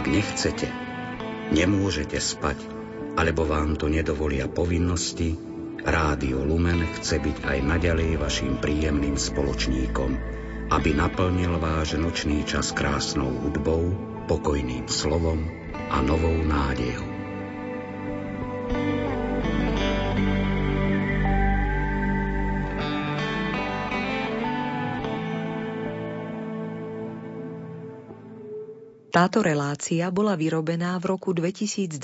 Ak nechcete, nemôžete spať, alebo vám to nedovolia povinnosti, Rádio Lumen chce byť aj naďalej vašim príjemným spoločníkom, aby naplnil váš nočný čas krásnou hudbou, pokojným slovom a novou nádejou. Táto relácia bola vyrobená v roku 2012.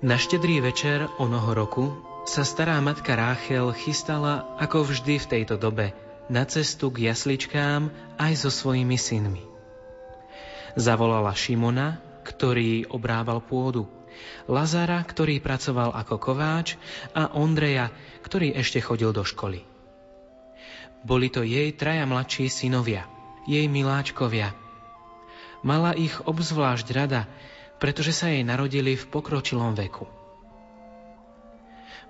Na štedrý večer onoho roku sa stará matka Ráchel chystala, ako vždy v tejto dobe, na cestu k jasličkám aj so svojimi synmi. Zavolala Šimona, ktorý obrával pôdu, Lazara, ktorý pracoval ako kováč a Ondreja, ktorý ešte chodil do školy. Boli to jej traja mladší synovia, jej miláčkovia. Mala ich obzvlášť rada, pretože sa jej narodili v pokročilom veku.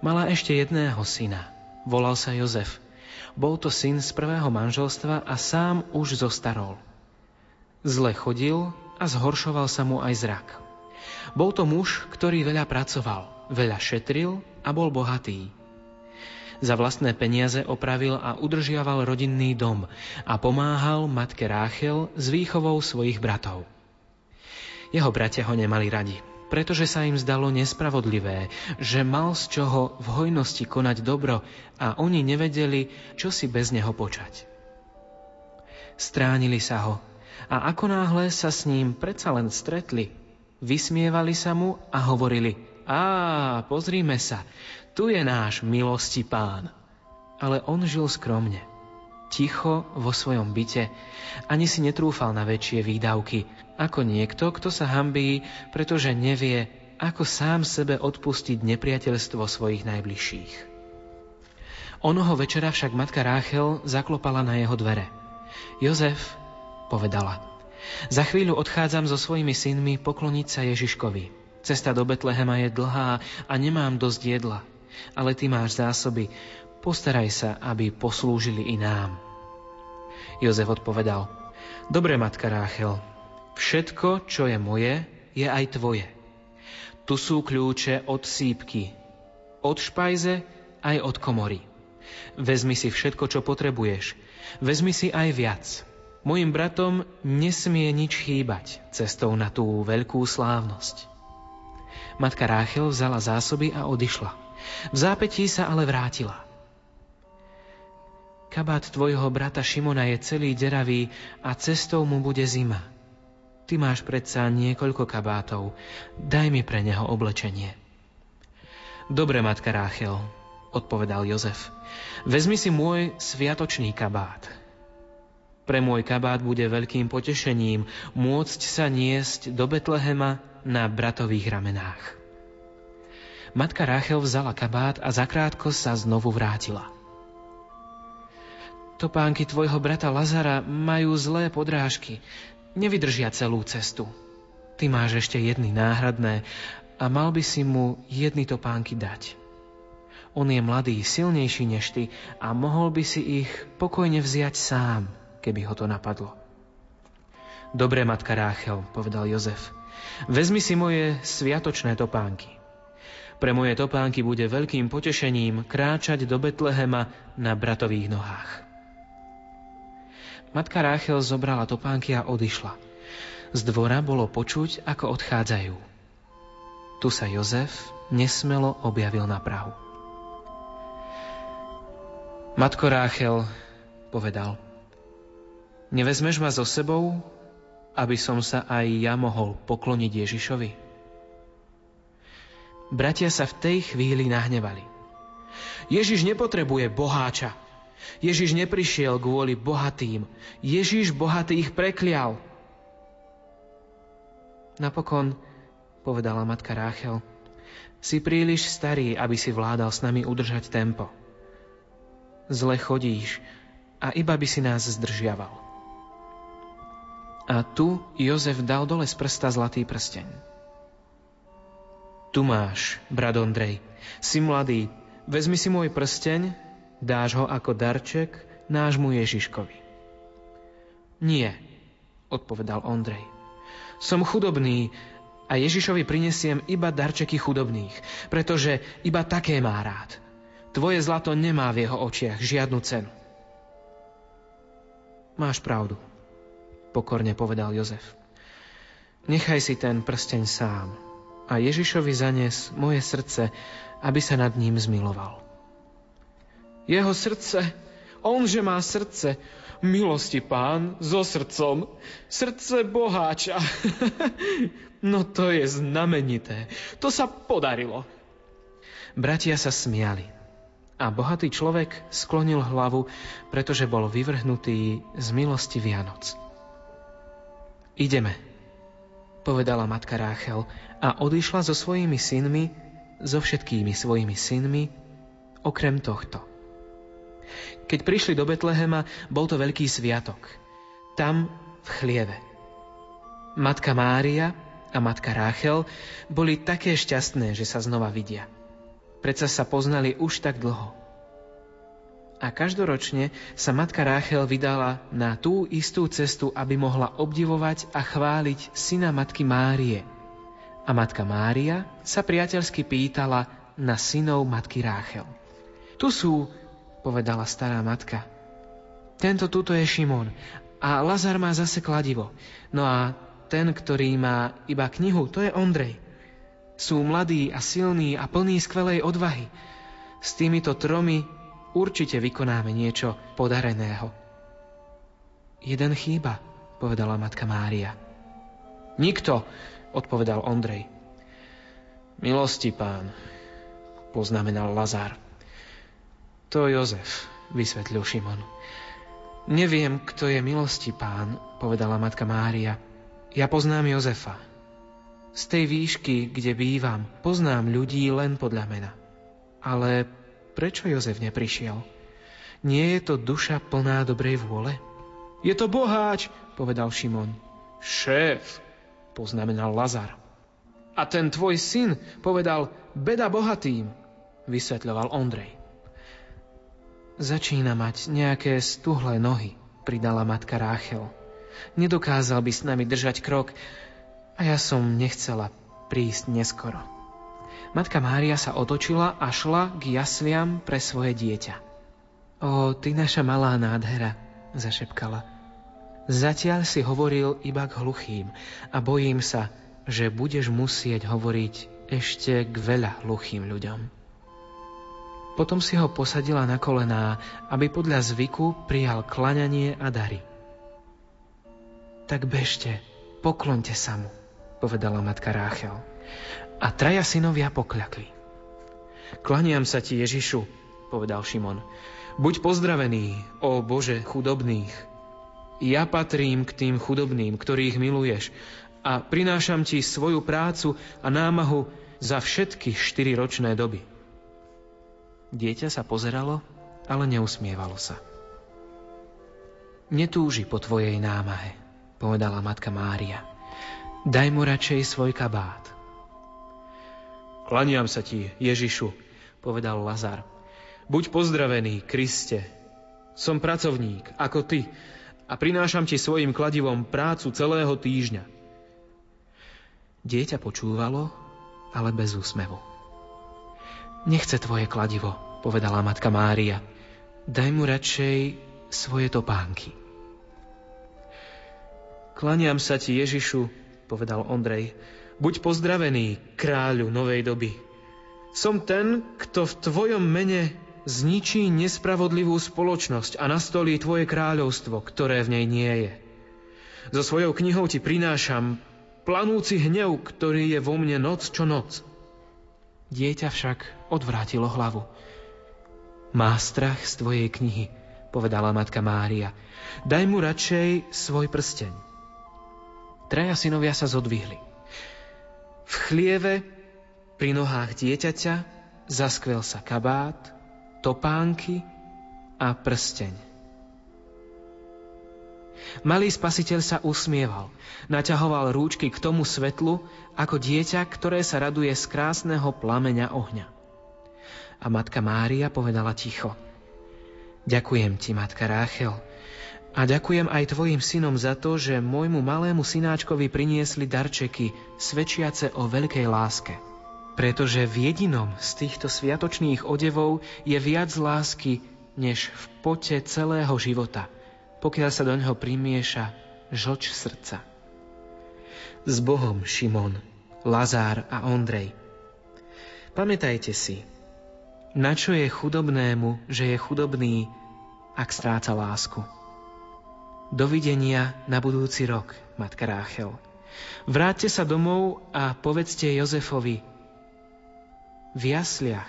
Mala ešte jedného syna, volal sa Jozef. Bol to syn z prvého manželstva a sám už zostarol. Zle chodil a zhoršoval sa mu aj zrak. Bol to muž, ktorý veľa pracoval, veľa šetril a bol bohatý. Za vlastné peniaze opravil a udržiaval rodinný dom a pomáhal matke Ráchel s výchovou svojich bratov. Jeho bratia ho nemali radi, pretože sa im zdalo nespravodlivé, že mal z čoho v hojnosti konať dobro a oni nevedeli, čo si bez neho počať. Stránili sa ho a ako náhle sa s ním predsa len stretli, vysmievali sa mu a hovorili Á, pozrime sa, tu je náš milosti pán. Ale on žil skromne, ticho vo svojom byte, ani si netrúfal na väčšie výdavky, ako niekto, kto sa hambí, pretože nevie, ako sám sebe odpustiť nepriateľstvo svojich najbližších. Onoho večera však matka Ráchel zaklopala na jeho dvere. Jozef, povedala. Za chvíľu odchádzam so svojimi synmi pokloniť sa Ježiškovi. Cesta do Betlehema je dlhá a nemám dosť jedla. Ale ty máš zásoby. Postaraj sa, aby poslúžili i nám. Jozef odpovedal. Dobre, matka Ráchel, všetko, čo je moje, je aj tvoje. Tu sú kľúče od sípky, od špajze aj od komory. Vezmi si všetko, čo potrebuješ. Vezmi si aj viac. Mojim bratom nesmie nič chýbať cestou na tú veľkú slávnosť. Matka Ráchel vzala zásoby a odišla. V zápetí sa ale vrátila. Kabát tvojho brata Šimona je celý deravý a cestou mu bude zima. Ty máš predsa niekoľko kabátov. Daj mi pre neho oblečenie. Dobre, matka Ráchel, odpovedal Jozef. Vezmi si môj sviatočný kabát. Pre môj kabát bude veľkým potešením môcť sa niesť do Betlehema na bratových ramenách. Matka Ráchel vzala kabát a zakrátko sa znovu vrátila. Topánky tvojho brata Lazara majú zlé podrážky, nevydržia celú cestu. Ty máš ešte jedny náhradné a mal by si mu jedny topánky dať. On je mladý, silnejší než ty a mohol by si ich pokojne vziať sám keby ho to napadlo. Dobre, matka Ráchel, povedal Jozef, vezmi si moje sviatočné topánky. Pre moje topánky bude veľkým potešením kráčať do Betlehema na bratových nohách. Matka Ráchel zobrala topánky a odišla. Z dvora bolo počuť, ako odchádzajú. Tu sa Jozef nesmelo objavil na Prahu. Matko Ráchel, povedal, Nevezmeš ma so sebou, aby som sa aj ja mohol pokloniť Ježišovi? Bratia sa v tej chvíli nahnevali. Ježiš nepotrebuje boháča. Ježiš neprišiel kvôli bohatým. Ježiš bohatých preklial. Napokon, povedala matka Ráchel, si príliš starý, aby si vládal s nami udržať tempo. Zle chodíš a iba by si nás zdržiaval. A tu Jozef dal dole z prsta zlatý prsteň. Tu máš, brat Ondrej, si mladý, vezmi si môj prsteň, dáš ho ako darček nášmu Ježiškovi. Nie, odpovedal Ondrej. Som chudobný a Ježišovi prinesiem iba darčeky chudobných, pretože iba také má rád. Tvoje zlato nemá v jeho očiach žiadnu cenu. Máš pravdu, pokorne povedal Jozef. Nechaj si ten prsteň sám a Ježišovi zanes moje srdce, aby sa nad ním zmiloval. Jeho srdce, on že má srdce, milosti pán, so srdcom, srdce boháča. no to je znamenité, to sa podarilo. Bratia sa smiali a bohatý človek sklonil hlavu, pretože bol vyvrhnutý z milosti Vianoc. Ideme, povedala matka Ráchel a odišla so svojimi synmi, so všetkými svojimi synmi, okrem tohto. Keď prišli do Betlehema, bol to veľký sviatok. Tam v chlieve. Matka Mária a matka Ráchel boli také šťastné, že sa znova vidia. Predsa sa poznali už tak dlho. A každoročne sa matka Ráchel vydala na tú istú cestu, aby mohla obdivovať a chváliť syna matky Márie. A matka Mária sa priateľsky pýtala na synov matky Ráchel. Tu sú, povedala stará matka. Tento tuto je Šimon a Lazar má zase kladivo. No a ten, ktorý má iba knihu, to je Ondrej. Sú mladí a silní a plní skvelej odvahy. S týmito tromi určite vykonáme niečo podareného. Jeden chýba, povedala matka Mária. Nikto, odpovedal Ondrej. Milosti pán, poznamenal Lazár. To Jozef, vysvetlil Šimon. Neviem, kto je milosti pán, povedala matka Mária. Ja poznám Jozefa, z tej výšky, kde bývam, poznám ľudí len podľa mena. Ale prečo Jozef neprišiel? Nie je to duša plná dobrej vôle? Je to boháč, povedal Šimon. Šéf, poznamenal Lazar. A ten tvoj syn povedal, beda bohatým, vysvetľoval Ondrej. Začína mať nejaké stuhlé nohy, pridala matka Ráchel. Nedokázal by s nami držať krok, a ja som nechcela prísť neskoro. Matka Mária sa otočila a šla k jasliam pre svoje dieťa. O, ty naša malá nádhera, zašepkala. Zatiaľ si hovoril iba k hluchým a bojím sa, že budeš musieť hovoriť ešte k veľa hluchým ľuďom. Potom si ho posadila na kolená, aby podľa zvyku prijal klaňanie a dary. Tak bežte, poklonte sa mu povedala matka Ráchel. A traja synovia pokľakli. Klaniam sa ti, Ježišu, povedal Šimon. Buď pozdravený, o Bože chudobných. Ja patrím k tým chudobným, ktorých miluješ a prinášam ti svoju prácu a námahu za všetky štyri ročné doby. Dieťa sa pozeralo, ale neusmievalo sa. Netúži po tvojej námahe, povedala matka Mária. Daj mu radšej svoj kabát. Klaniam sa ti, Ježišu, povedal Lazar. Buď pozdravený, Kriste. Som pracovník, ako ty, a prinášam ti svojim kladivom prácu celého týždňa. Dieťa počúvalo, ale bez úsmevu. Nechce tvoje kladivo, povedala matka Mária. Daj mu radšej svoje topánky. Klaniam sa ti, Ježišu, povedal Ondrej. Buď pozdravený, kráľu novej doby. Som ten, kto v tvojom mene zničí nespravodlivú spoločnosť a nastolí tvoje kráľovstvo, ktoré v nej nie je. So svojou knihou ti prinášam planúci hnev, ktorý je vo mne noc čo noc. Dieťa však odvrátilo hlavu. Má strach z tvojej knihy, povedala matka Mária. Daj mu radšej svoj prsteň. Traja synovia sa zodvihli. V chlieve pri nohách dieťaťa zaskvel sa kabát, topánky a prsteň. Malý spasiteľ sa usmieval, naťahoval rúčky k tomu svetlu, ako dieťa, ktoré sa raduje z krásneho plameňa ohňa. A matka Mária povedala ticho. Ďakujem ti, matka Ráchel, a ďakujem aj tvojim synom za to, že môjmu malému synáčkovi priniesli darčeky, svedčiace o veľkej láske. Pretože v jedinom z týchto sviatočných odevov je viac lásky, než v pote celého života, pokiaľ sa do neho primieša žlč srdca. S Bohom, Šimon, Lazár a Ondrej. Pamätajte si, na čo je chudobnému, že je chudobný, ak stráca lásku. Dovidenia na budúci rok, matka Ráchel. Vráťte sa domov a povedzte Jozefovi, v jasliach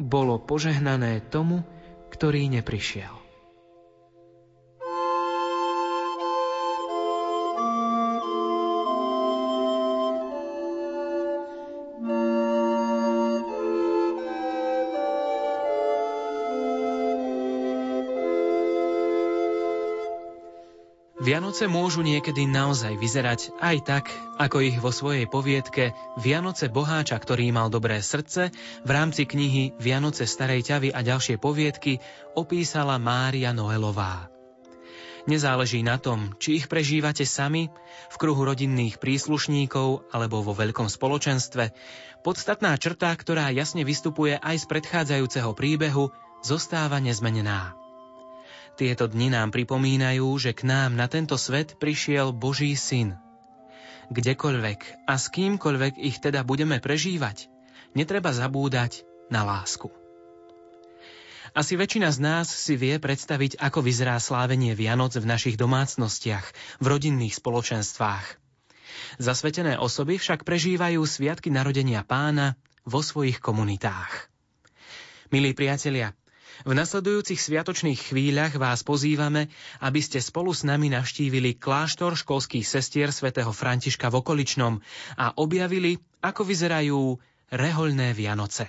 bolo požehnané tomu, ktorý neprišiel. Vianoce môžu niekedy naozaj vyzerať aj tak, ako ich vo svojej poviedke Vianoce boháča, ktorý mal dobré srdce, v rámci knihy Vianoce starej ťavy a ďalšie poviedky opísala Mária Noelová. Nezáleží na tom, či ich prežívate sami, v kruhu rodinných príslušníkov alebo vo veľkom spoločenstve, podstatná črta, ktorá jasne vystupuje aj z predchádzajúceho príbehu, zostáva nezmenená. Tieto dni nám pripomínajú, že k nám na tento svet prišiel Boží syn. Kdekoľvek a s kýmkoľvek ich teda budeme prežívať, netreba zabúdať na lásku. Asi väčšina z nás si vie predstaviť, ako vyzerá slávenie Vianoc v našich domácnostiach, v rodinných spoločenstvách. Zasvetené osoby však prežívajú sviatky narodenia pána vo svojich komunitách. Milí priatelia, v nasledujúcich sviatočných chvíľach vás pozývame, aby ste spolu s nami navštívili kláštor školských sestier svätého Františka v okoličnom a objavili, ako vyzerajú rehoľné Vianoce.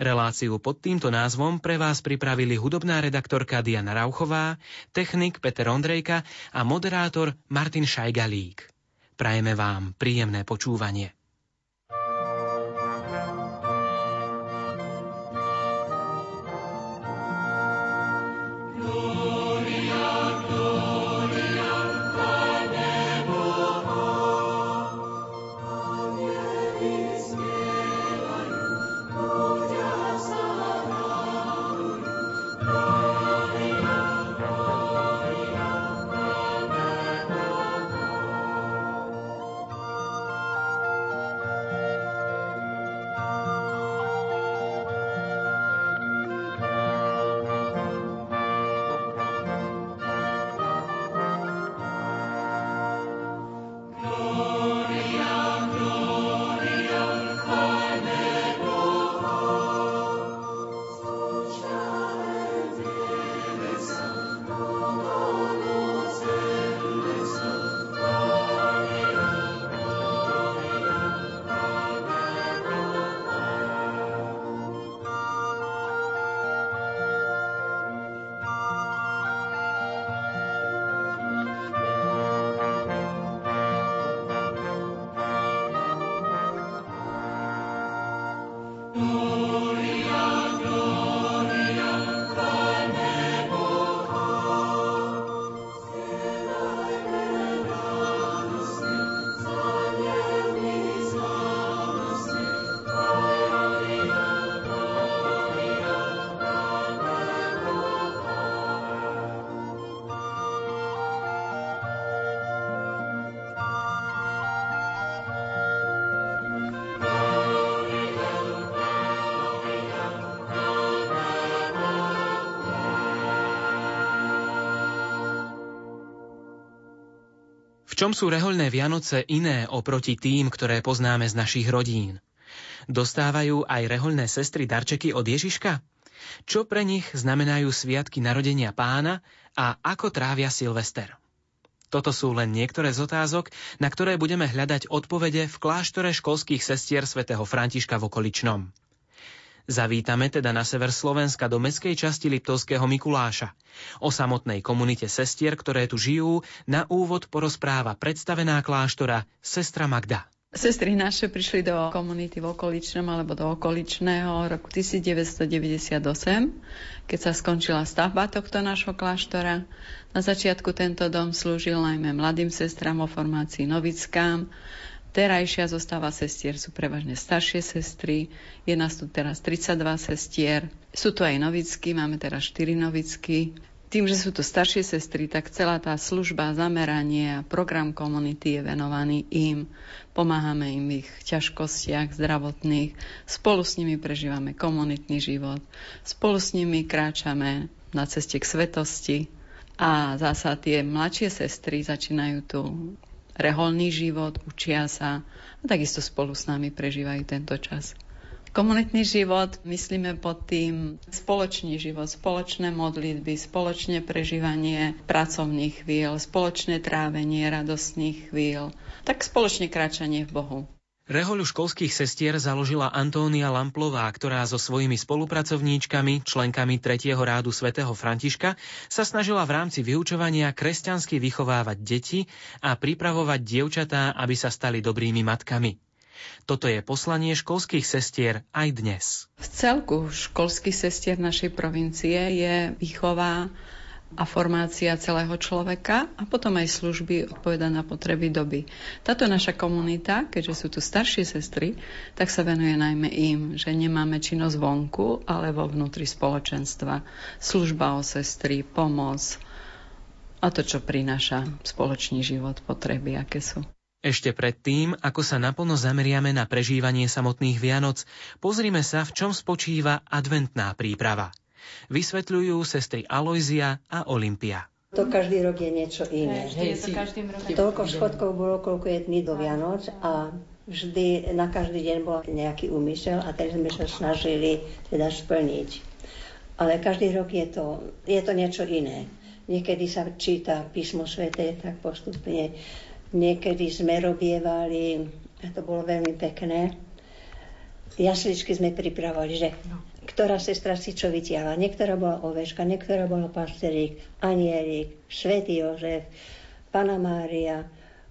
Reláciu pod týmto názvom pre vás pripravili hudobná redaktorka Diana Rauchová, technik Peter Ondrejka a moderátor Martin Šajgalík. Prajeme vám príjemné počúvanie. Čom sú rehoľné Vianoce iné oproti tým, ktoré poznáme z našich rodín? Dostávajú aj rehoľné sestry darčeky od Ježiška? Čo pre nich znamenajú sviatky narodenia pána a ako trávia Silvester? Toto sú len niektoré z otázok, na ktoré budeme hľadať odpovede v kláštore školských sestier svätého Františka v okoličnom. Zavítame teda na sever Slovenska do meskej časti Liptovského Mikuláša. O samotnej komunite sestier, ktoré tu žijú, na úvod porozpráva predstavená kláštora sestra Magda. Sestry naše prišli do komunity v okoličnom alebo do okoličného roku 1998, keď sa skončila stavba tohto nášho kláštora. Na začiatku tento dom slúžil najmä mladým sestram o formácii novickám. Terajšia zostáva sestier sú prevažne staršie sestry. Je nás tu teraz 32 sestier. Sú tu aj novicky, máme teraz 4 novicky tým, že sú to staršie sestry, tak celá tá služba, zameranie a program komunity je venovaný im. Pomáhame im v ich ťažkostiach zdravotných, spolu s nimi prežívame komunitný život, spolu s nimi kráčame na ceste k svetosti a zasa tie mladšie sestry začínajú tu reholný život, učia sa a takisto spolu s nami prežívajú tento čas. Komunitný život myslíme pod tým spoločný život, spoločné modlitby, spoločné prežívanie pracovných chvíľ, spoločné trávenie radostných chvíľ, tak spoločne kráčanie v Bohu. Rehoľu školských sestier založila Antónia Lamplová, ktorá so svojimi spolupracovníčkami, členkami 3. rádu svätého Františka, sa snažila v rámci vyučovania kresťansky vychovávať deti a pripravovať dievčatá, aby sa stali dobrými matkami. Toto je poslanie školských sestier aj dnes. V celku školských sestier našej provincie je výchová a formácia celého človeka a potom aj služby odpoveda na potreby doby. Táto naša komunita, keďže sú tu staršie sestry, tak sa venuje najmä im, že nemáme činnosť vonku, ale vo vnútri spoločenstva. Služba o sestry, pomoc a to, čo prináša spoločný život, potreby, aké sú. Ešte predtým, ako sa naplno zameriame na prežívanie samotných Vianoc, pozrime sa, v čom spočíva adventná príprava. Vysvetľujú sestry Aloizia a Olympia. To každý rok je niečo iné. Hej, je to každým rokom. Toľko schodkov bolo, koľko je dní do Vianoc a vždy na každý deň bol nejaký úmysel a ten sme sa snažili teda splniť. Ale každý rok je to, je to niečo iné. Niekedy sa číta písmo svete tak postupne Niekedy sme robievali, a to bolo veľmi pekné, jasličky sme pripravovali, že no. Ktorá sestra si čo vytiahla. Niektorá bola oveška, niektorá bola pasterík, anielik, svätý Jožef, Pana Mária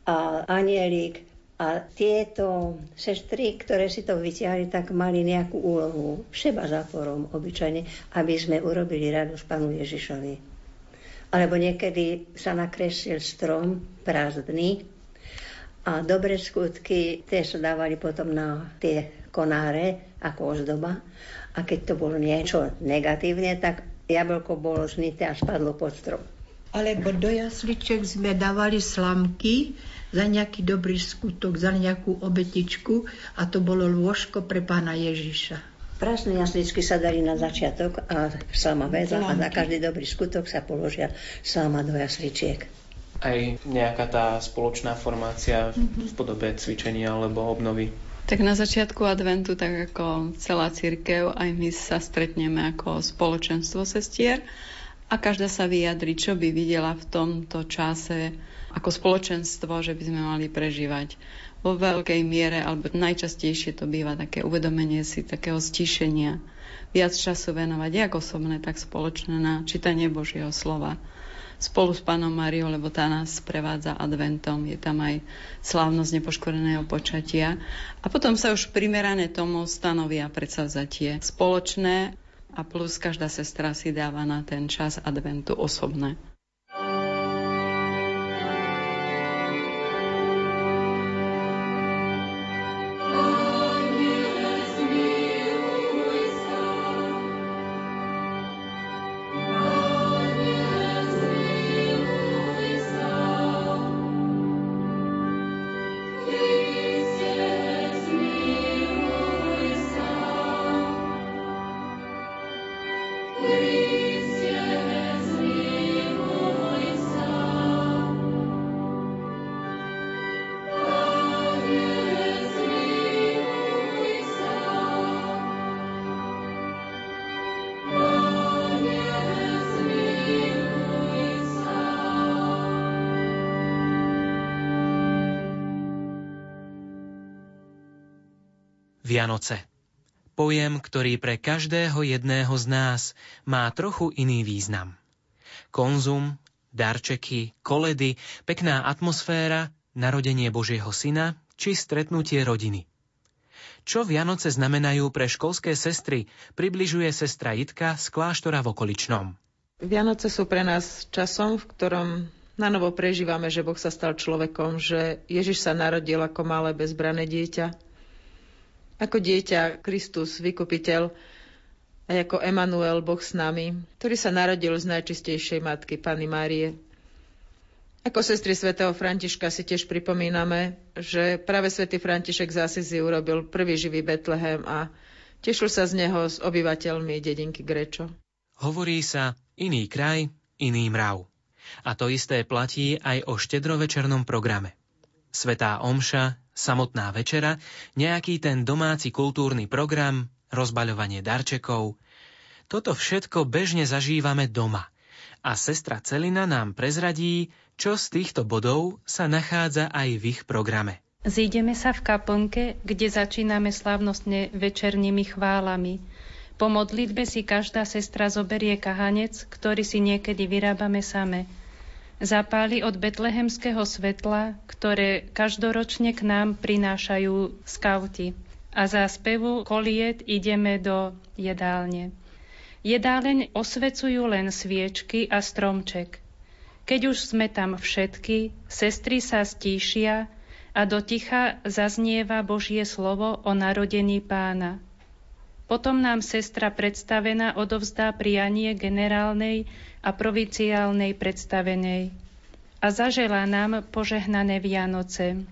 a anielik. A tieto sestry, ktoré si to vytiahli, tak mali nejakú úlohu, seba záporom obyčajne, aby sme urobili radosť Panu Ježišovi. Alebo niekedy sa nakreslil strom prázdny a dobré skutky tie sa dávali potom na tie konáre ako ozdoba. A keď to bolo niečo negatívne, tak jablko bolo znité a spadlo pod strom. Alebo do jasliček sme dávali slamky za nejaký dobrý skutok, za nejakú obetičku a to bolo lôžko pre pána Ježiša. Prázdne jasličky sa dali na začiatok a sama vedľa a na každý dobrý skutok sa položia sama do jasličiek. Aj nejaká tá spoločná formácia mm-hmm. v podobe cvičenia alebo obnovy? Tak na začiatku adventu, tak ako celá církev, aj my sa stretneme ako spoločenstvo sestier a každá sa vyjadri, čo by videla v tomto čase ako spoločenstvo, že by sme mali prežívať vo veľkej miere, alebo najčastejšie to býva také uvedomenie si takého stíšenia. Viac času venovať jak osobné, tak spoločné na čítanie Božieho slova spolu s pánom Máriou, lebo tá nás prevádza adventom. Je tam aj slávnosť nepoškoreného počatia. A potom sa už primerané tomu stanovia predsavzatie spoločné a plus každá sestra si dáva na ten čas adventu osobné. Vianoce. Pojem, ktorý pre každého jedného z nás má trochu iný význam. Konzum, darčeky, koledy, pekná atmosféra, narodenie Božieho syna či stretnutie rodiny. Čo Vianoce znamenajú pre školské sestry, približuje sestra Jitka z kláštora v okoličnom. Vianoce sú pre nás časom, v ktorom na novo prežívame, že Boh sa stal človekom, že Ježiš sa narodil ako malé bezbrané dieťa, ako dieťa Kristus, vykupiteľ, a ako Emanuel, Boh s nami, ktorý sa narodil z najčistejšej matky, Pany Márie. Ako sestry svätého Františka si tiež pripomíname, že práve svätý František z Asizi urobil prvý živý Betlehem a tešil sa z neho s obyvateľmi dedinky Grečo. Hovorí sa iný kraj, iný mrav. A to isté platí aj o štedrovečernom programe. Svetá Omša, samotná večera, nejaký ten domáci kultúrny program, rozbaľovanie darčekov. Toto všetko bežne zažívame doma. A sestra Celina nám prezradí, čo z týchto bodov sa nachádza aj v ich programe. Zídeme sa v kaplnke, kde začíname slávnostne večernými chválami. Po modlitbe si každá sestra zoberie kahanec, ktorý si niekedy vyrábame same – zapáli od betlehemského svetla, ktoré každoročne k nám prinášajú skauti. A za spevu koliet ideme do jedálne. Jedáleň osvecujú len sviečky a stromček. Keď už sme tam všetky, sestry sa stíšia a do ticha zaznieva Božie slovo o narodení pána. Potom nám sestra predstavená odovzdá prianie generálnej a provinciálnej predstavenej a zaželá nám požehnané Vianoce.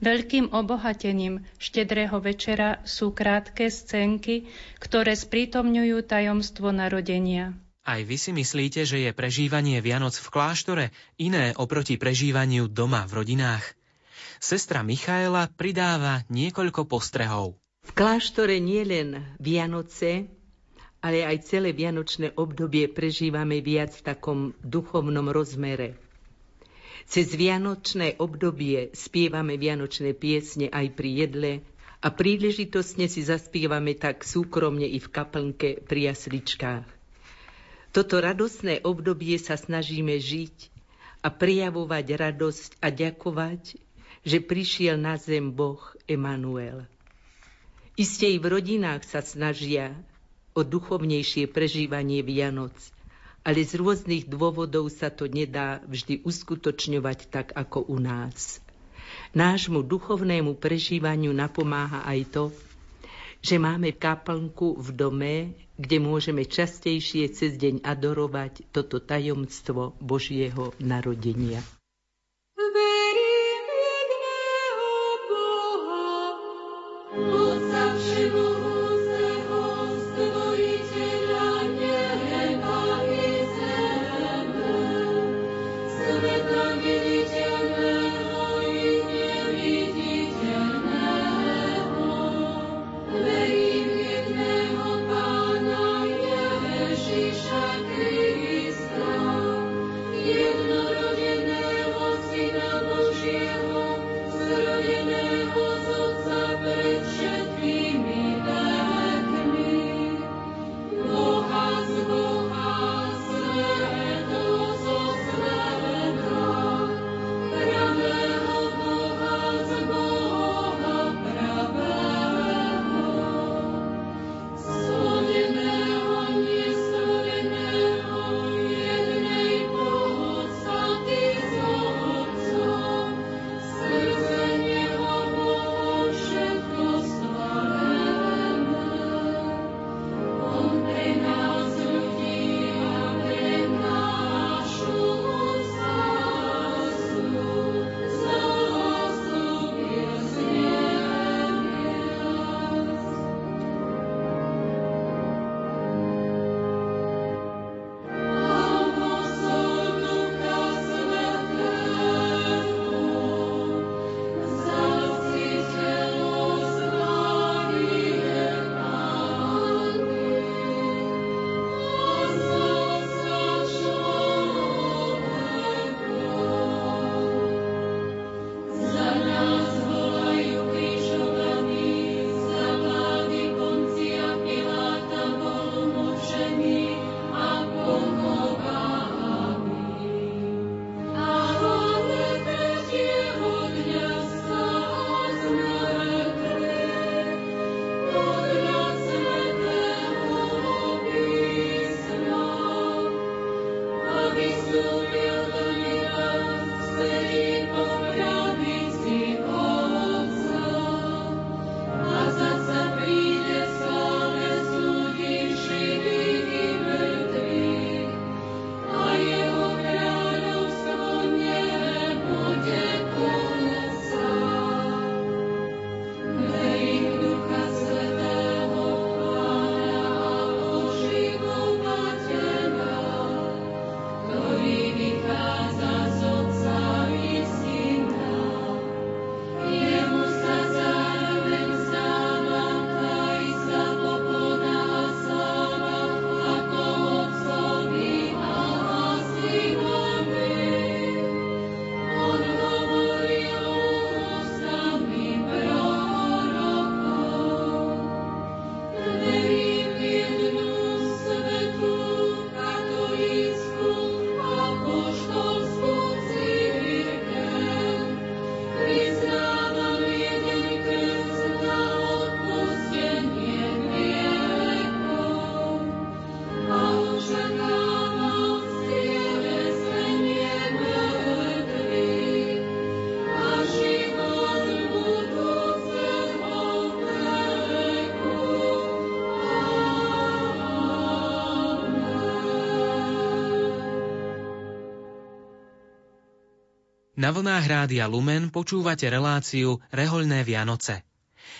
Veľkým obohatením štedrého večera sú krátke scénky, ktoré sprítomňujú tajomstvo narodenia. Aj vy si myslíte, že je prežívanie Vianoc v kláštore iné oproti prežívaniu doma v rodinách? Sestra Michaela pridáva niekoľko postrehov. V kláštore nielen Vianoce, ale aj celé vianočné obdobie prežívame viac v takom duchovnom rozmere. Cez vianočné obdobie spievame vianočné piesne aj pri jedle a príležitostne si zaspievame tak súkromne i v kaplnke pri jasličkách. Toto radosné obdobie sa snažíme žiť a prijavovať radosť a ďakovať, že prišiel na zem Boh Emanuel. Iste i v rodinách sa snažia o duchovnejšie prežívanie Vianoc, ale z rôznych dôvodov sa to nedá vždy uskutočňovať tak ako u nás. Nášmu duchovnému prežívaniu napomáha aj to, že máme kaplnku v dome, kde môžeme častejšie cez deň adorovať toto tajomstvo Božieho narodenia. Verím Boha, Otca všemu Na vlnách Rádia Lumen počúvate reláciu Rehoľné Vianoce.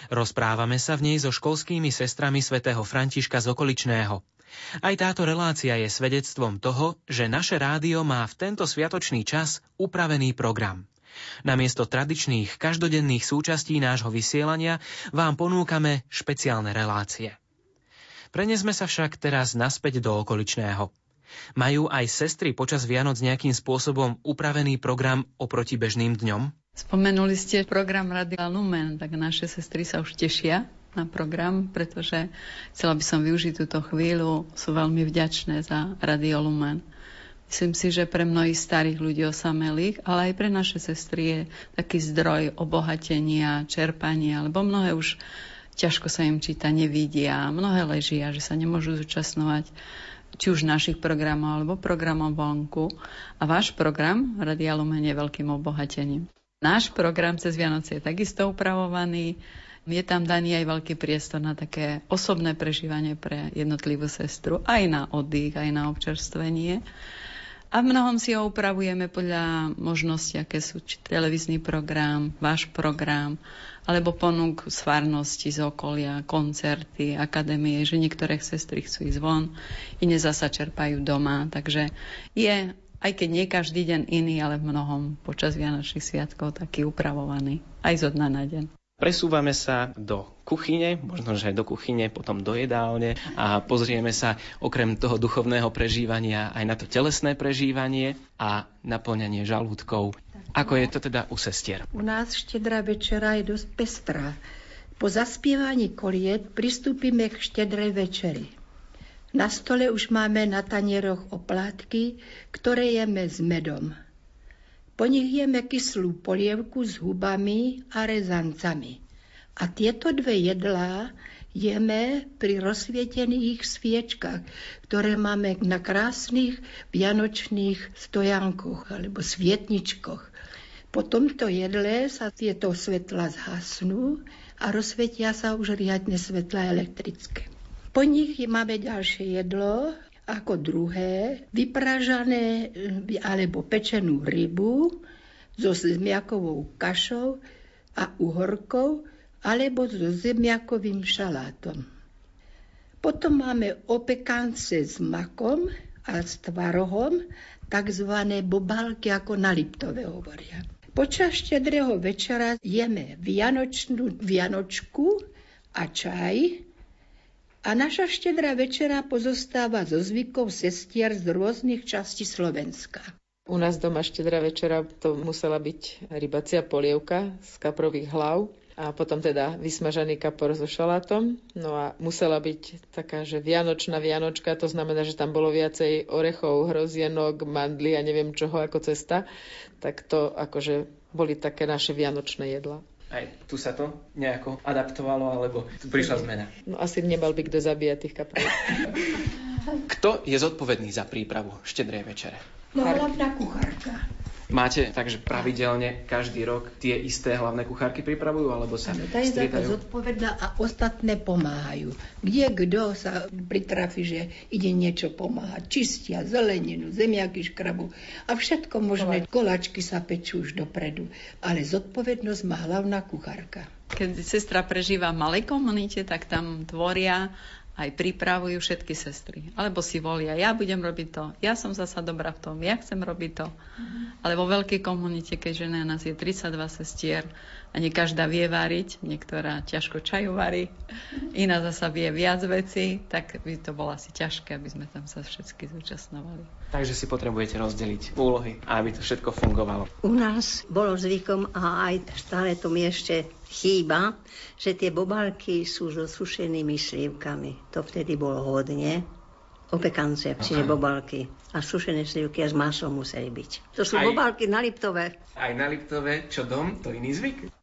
Rozprávame sa v nej so školskými sestrami svätého Františka z okoličného. Aj táto relácia je svedectvom toho, že naše rádio má v tento sviatočný čas upravený program. Namiesto tradičných každodenných súčastí nášho vysielania vám ponúkame špeciálne relácie. Prenesme sa však teraz naspäť do okoličného. Majú aj sestry počas Vianoc nejakým spôsobom upravený program oproti bežným dňom? Spomenuli ste program Radia Lumen, tak naše sestry sa už tešia na program, pretože chcela by som využiť túto chvíľu. Sú veľmi vďačné za Radio Lumen. Myslím si, že pre mnohých starých ľudí osamelých, ale aj pre naše sestry je taký zdroj obohatenia, čerpania, lebo mnohé už ťažko sa im číta, nevidia, mnohé ležia, že sa nemôžu zúčastňovať či už našich programov alebo programov vonku. A váš program Radia Lumen je veľkým obohatením. Náš program cez Vianoce je takisto upravovaný. Je tam daný aj veľký priestor na také osobné prežívanie pre jednotlivú sestru, aj na oddych, aj na občerstvenie. A v mnohom si ho upravujeme podľa možnosti, aké sú či televízny program, váš program, alebo ponúk z z okolia, koncerty, akadémie, že niektoré sestry chcú ísť von, iné zasa čerpajú doma. Takže je, aj keď nie každý deň iný, ale v mnohom počas Vianočných sviatkov taký upravovaný, aj zo dna na deň. Presúvame sa do kuchyne, možno že aj do kuchyne, potom do jedálne a pozrieme sa okrem toho duchovného prežívania aj na to telesné prežívanie a naplňanie žalúdkov. Ako je to teda u sestier? U nás štedrá večera je dosť pestrá. Po zaspievaní koliet pristúpime k štedrej večeri. Na stole už máme na tanieroch oplátky, ktoré jeme s medom. Po nich jeme kyslú polievku s hubami a rezancami. A tieto dve jedlá jeme pri rozsvietených sviečkach, ktoré máme na krásnych vianočných stojankoch alebo svietničkoch. Po tomto jedle sa tieto svetla zhasnú a rozsvietia sa už riadne svetla elektrické. Po nich máme ďalšie jedlo, ako druhé vypražané eh, alebo pečenú rybu so zemiakovou kašou a uhorkou alebo so zemiakovým šalátom. Potom máme opekance s makom a s tvarohom, tzv. bobalky, ako na Liptove hovoria. Počas štedrého večera jeme vianočnú vianočku a čaj, a naša štedrá večera pozostáva zo zvykov sestier z rôznych častí Slovenska. U nás doma štedrá večera to musela byť rybacia polievka z kaprových hlav a potom teda vysmažaný kapor so šalátom. No a musela byť taká, že vianočná vianočka, to znamená, že tam bolo viacej orechov, hrozienok, mandly a neviem čoho ako cesta. Tak to akože boli také naše vianočné jedla. Aj tu sa to nejako adaptovalo, alebo tu prišla zmena? No asi nemal by kto zabíjať tých kaprov. Kto je zodpovedný za prípravu štedrej večere? No hlavná kuchárka. Máte takže pravidelne každý rok tie isté hlavné kuchárky pripravujú, alebo sa ano, tá je striedajú? zodpovedná a ostatné pomáhajú. Kde kto sa pritrafi, že ide niečo pomáhať. Čistia zeleninu, zemiaky, škrabu a všetko možné. Kolačky sa pečú už dopredu. Ale zodpovednosť má hlavná kuchárka. Keď sestra prežíva v malej komunite, tak tam tvoria aj pripravujú všetky sestry. Alebo si volia, ja budem robiť to, ja som zasa dobrá v tom, ja chcem robiť to. Mm-hmm. Ale vo veľkej komunite, keďže na nás je 32 sestier a nie každá vie variť, niektorá ťažko čaju varí, iná zasa vie viac veci, tak by to bolo asi ťažké, aby sme tam sa všetky zúčastnovali. Takže si potrebujete rozdeliť úlohy, aby to všetko fungovalo. U nás bolo zvykom a aj stále to mi ešte chýba, že tie bobalky sú so sušenými slivkami. To vtedy bolo hodne. Opekance, čiže bobalky. A sušené slivky a s maslom museli byť. To sú aj, bobalky na Liptove. Aj na Liptove, čo dom, to iný zvyk?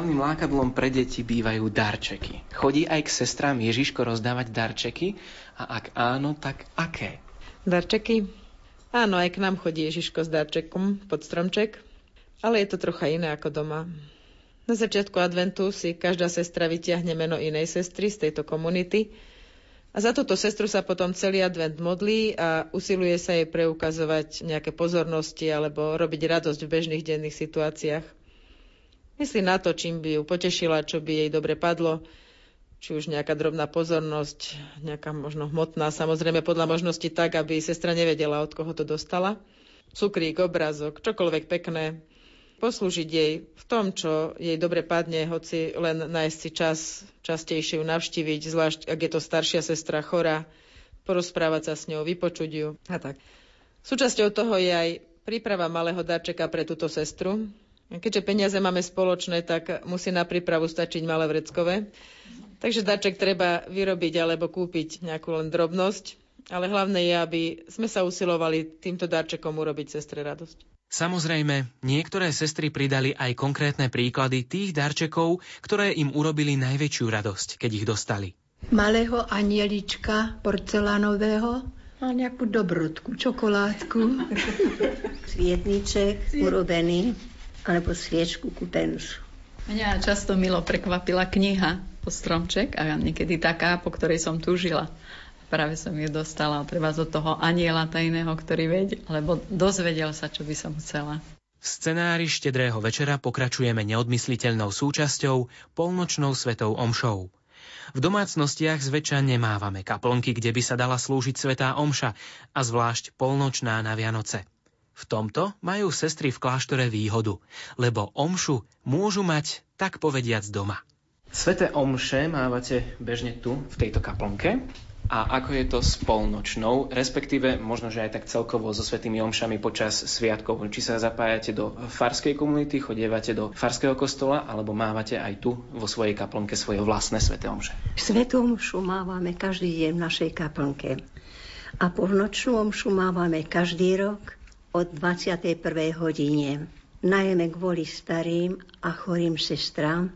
Hlavným lákadlom pre deti bývajú darčeky. Chodí aj k sestrám Ježiško rozdávať darčeky? A ak áno, tak aké? Darčeky? Áno, aj k nám chodí Ježiško s darčekom pod stromček, ale je to trocha iné ako doma. Na začiatku adventu si každá sestra vyťahne meno inej sestry z tejto komunity a za túto sestru sa potom celý advent modlí a usiluje sa jej preukazovať nejaké pozornosti alebo robiť radosť v bežných denných situáciách. Myslí na to, čím by ju potešila, čo by jej dobre padlo, či už nejaká drobná pozornosť, nejaká možno hmotná, samozrejme podľa možnosti tak, aby sestra nevedela, od koho to dostala. Cukrík, obrázok, čokoľvek pekné, poslúžiť jej v tom, čo jej dobre padne, hoci len nájsť si čas častejšie ju navštíviť, zvlášť ak je to staršia sestra chora, porozprávať sa s ňou, vypočuť ju a tak. Súčasťou toho je aj príprava malého darčeka pre túto sestru. Keďže peniaze máme spoločné, tak musí na prípravu stačiť malé vreckové. Takže darček treba vyrobiť alebo kúpiť nejakú len drobnosť, ale hlavné je, aby sme sa usilovali týmto darčekom urobiť sestre radosť. Samozrejme, niektoré sestry pridali aj konkrétne príklady tých darčekov, ktoré im urobili najväčšiu radosť, keď ich dostali. Malého anielička porcelánového a nejakú dobrotku, čokoládku. Svietniček urobený, alebo sviečku kúpenú. Mňa často milo prekvapila kniha po stromček a niekedy taká, po ktorej som túžila. Práve som ju dostala treba od toho aniela tajného, ktorý vedel, lebo dozvedel sa, čo by som chcela. V scenári štedrého večera pokračujeme neodmysliteľnou súčasťou polnočnou svetou omšou. V domácnostiach zväčša nemávame kaplnky, kde by sa dala slúžiť svetá omša a zvlášť polnočná na Vianoce. V tomto majú sestry v kláštore výhodu, lebo omšu môžu mať tak povediac doma. Sveté omše mávate bežne tu, v tejto kaplnke. A ako je to s polnočnou, respektíve možno, že aj tak celkovo so svetými omšami počas sviatkov? Či sa zapájate do farskej komunity, chodievate do farského kostola, alebo mávate aj tu vo svojej kaplnke svoje vlastné sveté omše? Svetú omšu mávame každý deň v našej kaplnke. A polnočnú omšu mávame každý rok od 21. hodine. Najmä kvôli starým a chorým sestrám,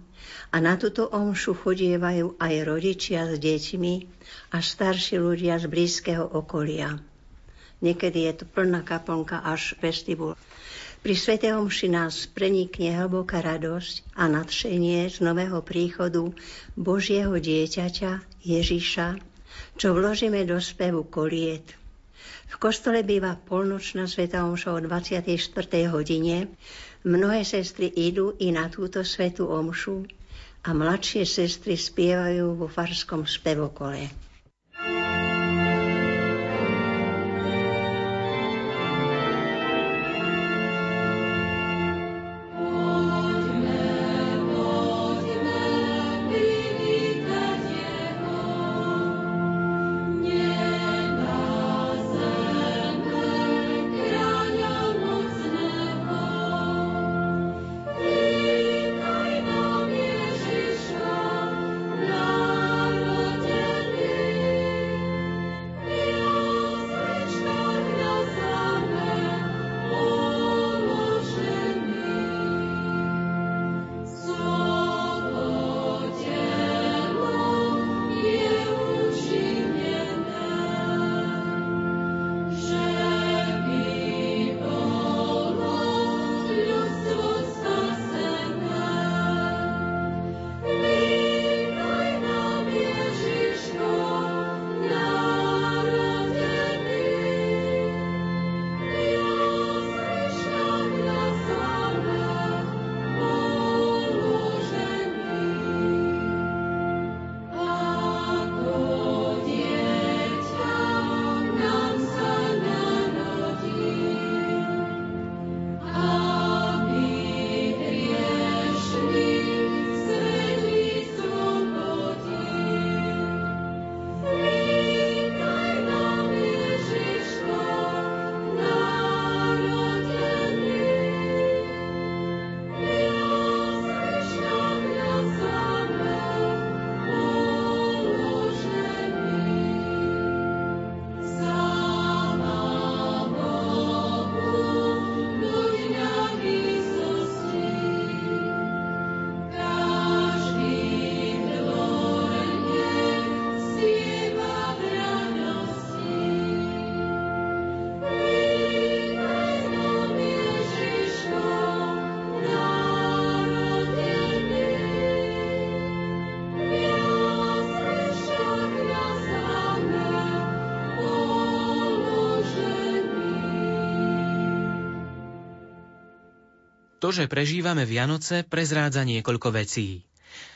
a na túto omšu chodievajú aj rodičia s deťmi a starší ľudia z blízkeho okolia. Niekedy je to plná kaplnka až vestibul. Pri Svete Omši nás prenikne hlboká radosť a nadšenie z nového príchodu Božieho dieťaťa Ježiša, čo vložíme do spevu koliet. V kostole býva polnočná Sveta Omša o 24. hodine, Mnohé sestry idú i na túto svetú omšu a mladšie sestry spievajú vo farskom spevokole. To, že prežívame Vianoce, prezrádza niekoľko vecí.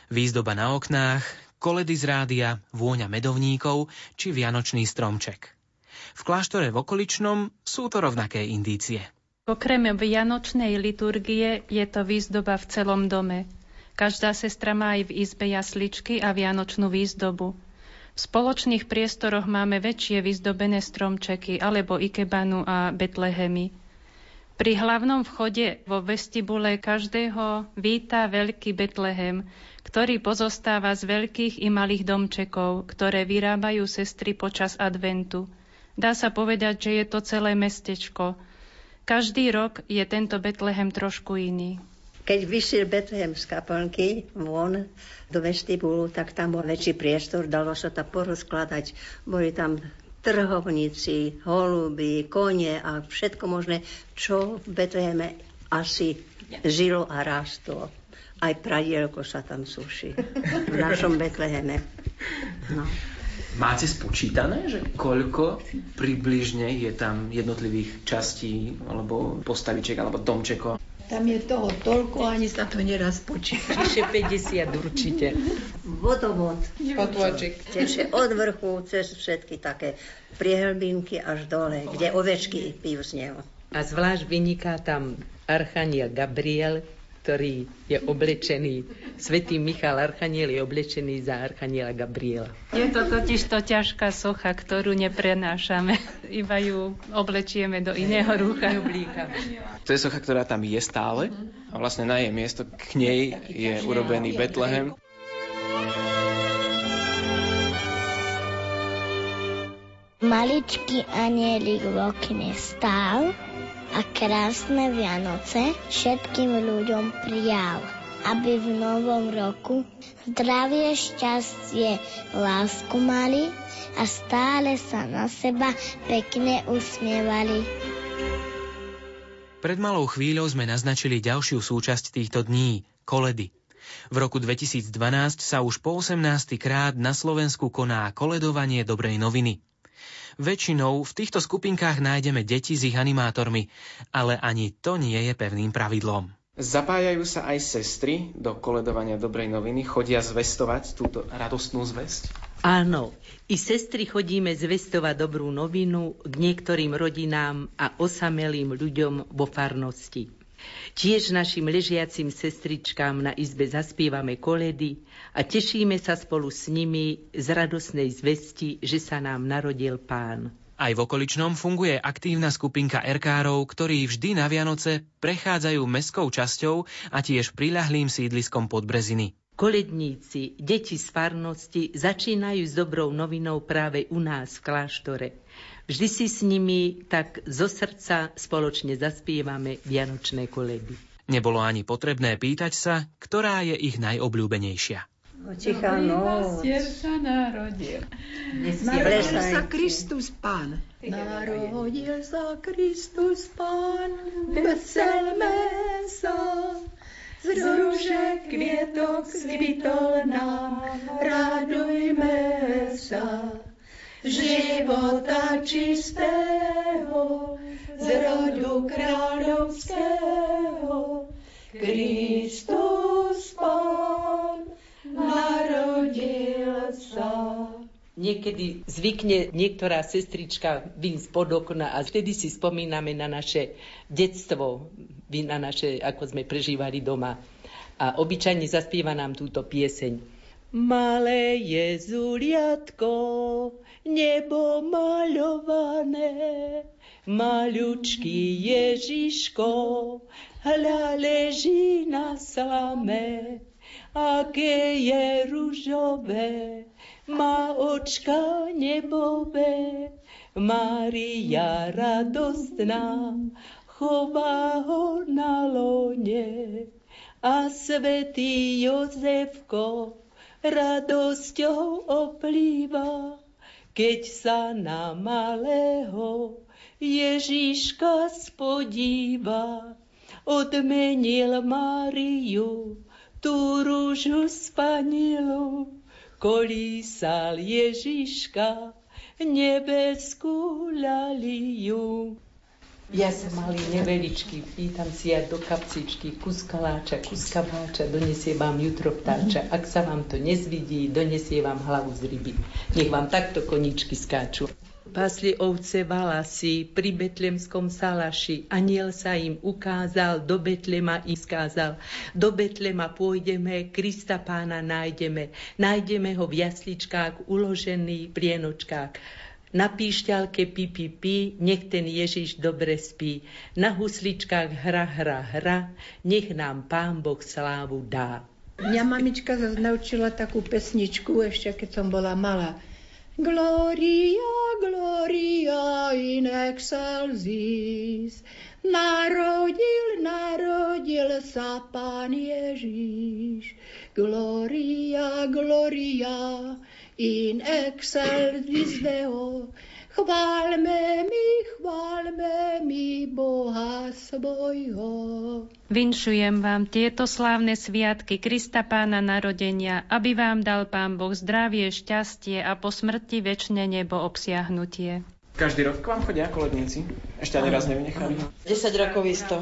Výzdoba na oknách, koledy z rádia, vôňa medovníkov či vianočný stromček. V kláštore v okoličnom sú to rovnaké indície. Okrem vianočnej liturgie je to výzdoba v celom dome. Každá sestra má aj v izbe jasličky a vianočnú výzdobu. V spoločných priestoroch máme väčšie vyzdobené stromčeky alebo ikebanu a betlehemy. Pri hlavnom vchode vo vestibule každého víta veľký Betlehem, ktorý pozostáva z veľkých i malých domčekov, ktoré vyrábajú sestry počas adventu. Dá sa povedať, že je to celé mestečko. Každý rok je tento Betlehem trošku iný. Keď vyšiel Betlehem z kaplnky von do vestibulu, tak tam bol väčší priestor, dalo sa to porozkladať. Boli tam trhovníci, holuby, kone a všetko možné, čo v Betleheme asi žilo a rástlo. Aj pradielko sa tam suší v našom Betleheme. No. Máte spočítané, že koľko približne je tam jednotlivých častí alebo postavičiek alebo domčekov? Tam je toho toľko, ani sa to neraz počíta. Vyše 50 určite. Vodovod. Potôčik. Teče od vrchu cez všetky také priehlbinky až dole, kde ovečky pijú z neho. A zvlášť vyniká tam Archaniel Gabriel, ktorý je oblečený, svätý Michal Archaniel je oblečený za Archaniela Gabriela. Je to totiž to ťažká socha, ktorú neprenášame, iba ju oblečieme do iného rúcha. To je socha, ktorá tam je stále a vlastne na jej miesto k nej je urobený Betlehem. Maličký anielik v okne stál a krásne Vianoce všetkým ľuďom prijal, aby v novom roku zdravie, šťastie, lásku mali a stále sa na seba pekne usmievali. Pred malou chvíľou sme naznačili ďalšiu súčasť týchto dní – koledy. V roku 2012 sa už po 18. krát na Slovensku koná koledovanie dobrej noviny. Väčšinou v týchto skupinkách nájdeme deti s ich animátormi, ale ani to nie je pevným pravidlom. Zapájajú sa aj sestry do koledovania dobrej noviny, chodia zvestovať túto radostnú zväzť? Áno, i sestry chodíme zvestovať dobrú novinu k niektorým rodinám a osamelým ľuďom vo farnosti. Tiež našim ležiacim sestričkám na izbe zaspievame koledy a tešíme sa spolu s nimi z radosnej zvesti, že sa nám narodil pán. Aj v okoličnom funguje aktívna skupinka erkárov, ktorí vždy na Vianoce prechádzajú mestskou časťou a tiež priľahlým sídliskom Podbreziny. Koledníci, deti z farnosti začínajú s dobrou novinou práve u nás v kláštore. Vždy si s nimi tak zo srdca spoločne zaspievame Vianočné koledy. Nebolo ani potrebné pýtať sa, ktorá je ich najobľúbenejšia. Tichá noc. sa narodil. Narodil sa Kristus Pán. Narodil sa Kristus Pán. Veselme sa. Z rúže kvietok skvitol nám, radujme sa. Života čistého, z rodu kráľovského, Kristus Pán narodil sa. Niekedy zvykne niektorá sestrička výjsť pod okna a vtedy si spomíname na naše detstvo, na naše, ako sme prežívali doma. A obyčajne zaspieva nám túto pieseň. Malé Jezuliatko, nebo maľované, maľučký Ježiško, hľa leží na slame, aké je ružové, má očka nebové, Maria radostná, chová ho na lone. A svetý Jozefko radosťou oplýva, keď sa na malého Ježiška spodíva. Odmenil Máriu, tú rúžu spanilu, kolísal Ježiška nebeskú ľaliu. Ja som malý neveličký, pýtam si ja do kapcičky kus kaláča, kus kabáča, donesie vám jutro vtáča. Ak sa vám to nezvidí, donesie vám hlavu z ryby. Nech vám takto koničky skáču. Pasli ovce valasy pri betlemskom salaši. Aniel sa im ukázal, do Betlema im skázal. Do Betlema pôjdeme, Krista pána nájdeme. Nájdeme ho v jasličkách, uložený v prienočkách. Na píšťalke pi, pi, pi, nech ten Ježiš dobre spí. Na husličkách hra, hra, hra, nech nám Pán Boh slávu dá. Mňa mamička zase naučila takú pesničku, ešte keď som bola malá. Gloria, gloria in excelsis. Narodil, narodil sa Pán Ježiš. Gloria, gloria in excelsis Deo. Chválme mi, chválme mi Boha svojho. Vinšujem vám tieto slávne sviatky Krista Pána narodenia, aby vám dal Pán Boh zdravie, šťastie a po smrti väčšine nebo obsiahnutie. Každý rok k vám chodia koledníci? Ešte ani raz nevynechali? 10 rokov isto.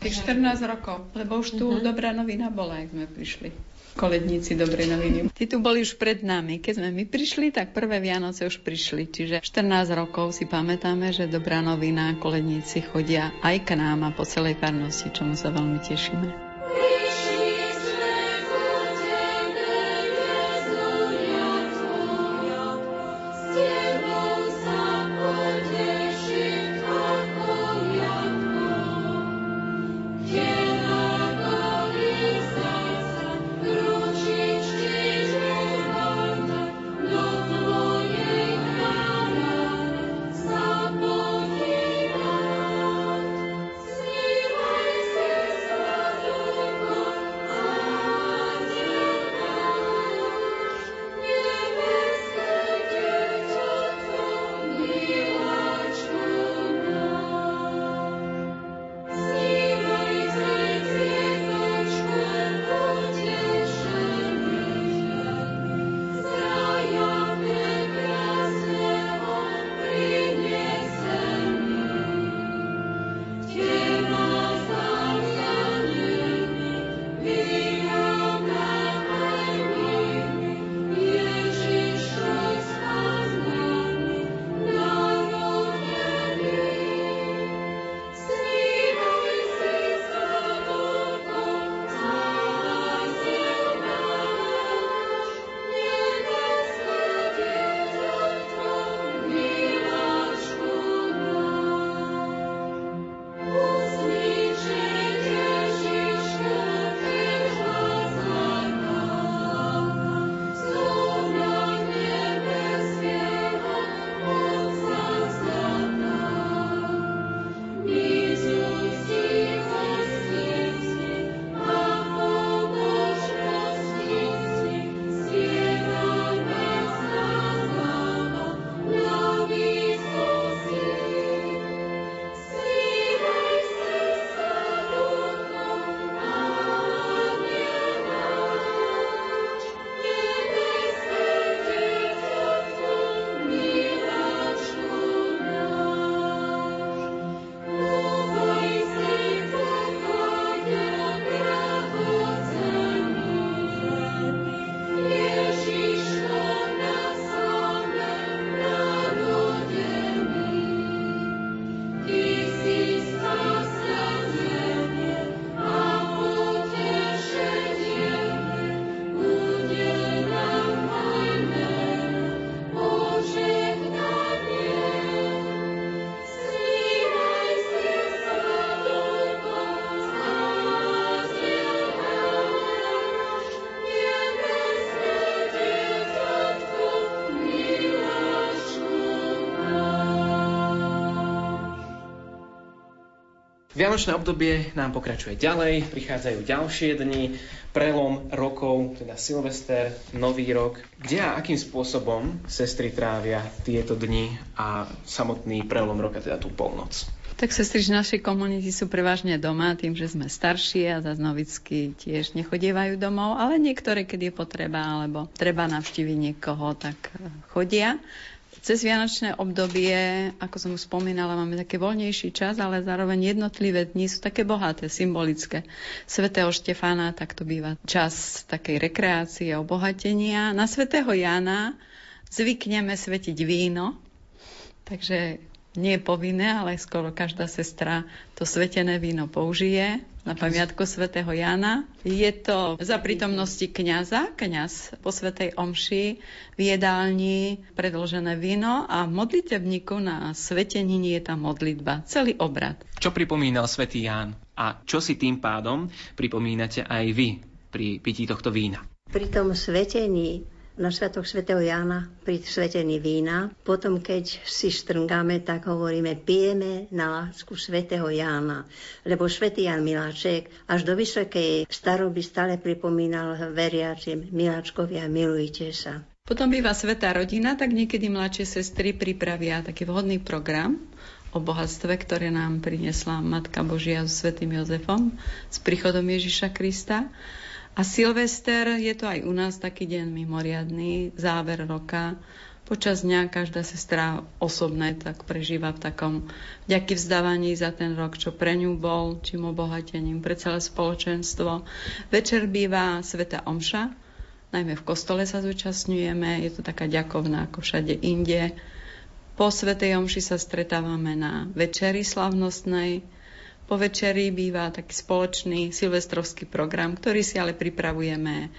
Tých 14 rokov, lebo už tu dobrá novina bola, ak sme prišli koledníci dobrej noviny. Tí tu boli už pred nami. Keď sme my prišli, tak prvé Vianoce už prišli. Čiže 14 rokov si pamätáme, že dobrá novina, koledníci chodia aj k nám a po celej farnosti, čomu sa veľmi tešíme. Vianočné obdobie nám pokračuje ďalej, prichádzajú ďalšie dni, prelom rokov, teda Silvester, Nový rok. Kde a akým spôsobom sestry trávia tieto dni a samotný prelom roka, teda tú polnoc? Tak sestry z našej komunity sú prevažne doma, tým, že sme staršie a zase novicky tiež nechodievajú domov, ale niektoré, keď je potreba, alebo treba navštíviť niekoho, tak chodia. Cez Vianočné obdobie, ako som už spomínala, máme také voľnejší čas, ale zároveň jednotlivé dni sú také bohaté, symbolické. Svetého Štefána, tak to býva čas takej rekreácie obohatenia. Na Svetého Jana zvykneme svetiť víno, takže nie je povinné, ale skoro každá sestra to svetené víno použije na pamiatku svätého Jana. Je to za prítomnosti kňaza, kňaz po svetej omši v jedálni predložené víno a v modlitebníku na sveteniny je tá modlitba, celý obrad. Čo pripomínal svätý Ján a čo si tým pádom pripomínate aj vy pri pití tohto vína? Pri tom svetení na Sviatok svätého Jána pri svetení vína. Potom, keď si štrngáme, tak hovoríme, pijeme na lásku svätého Jána. Lebo svätý Ján Miláček až do vysokej staroby stále pripomínal veriacim, miláčkovia, milujte sa. Potom býva svetá rodina, tak niekedy mladšie sestry pripravia taký vhodný program o bohatstve, ktoré nám priniesla Matka Božia s svetým Jozefom s príchodom Ježiša Krista. A Silvester je to aj u nás taký deň mimoriadný, záver roka. Počas dňa každá sestra osobné tak prežíva v takom vďaky vzdávaní za ten rok, čo pre ňu bol, čím obohatením pre celé spoločenstvo. Večer býva Sveta Omša, najmä v kostole sa zúčastňujeme, je to taká ďakovná ako všade inde. Po Svetej Omši sa stretávame na večeri slavnostnej, po večeri býva taký spoločný silvestrovský program, ktorý si ale pripravujeme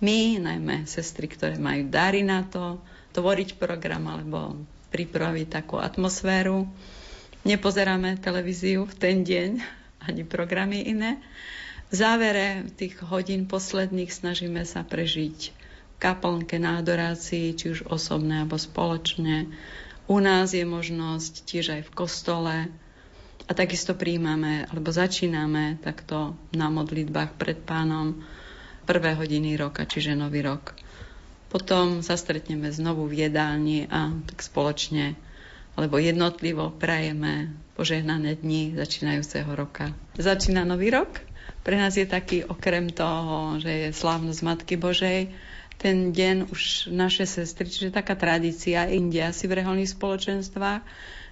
my, najmä sestry, ktoré majú dary na to, tvoriť program alebo pripraviť takú atmosféru. Nepozeráme televíziu v ten deň, ani programy iné. V závere tých hodín posledných snažíme sa prežiť kaplnke na adorácii, či už osobné alebo spoločne. U nás je možnosť tiež aj v kostole, a takisto príjmame, alebo začíname takto na modlitbách pred pánom prvé hodiny roka, čiže nový rok. Potom sa stretneme znovu v jedálni a tak spoločne alebo jednotlivo prajeme požehnané dni začínajúceho roka. Začína nový rok. Pre nás je taký, okrem toho, že je slávnosť Matky Božej, ten deň už naše sestry, čiže taká tradícia India si v reholných spoločenstvách,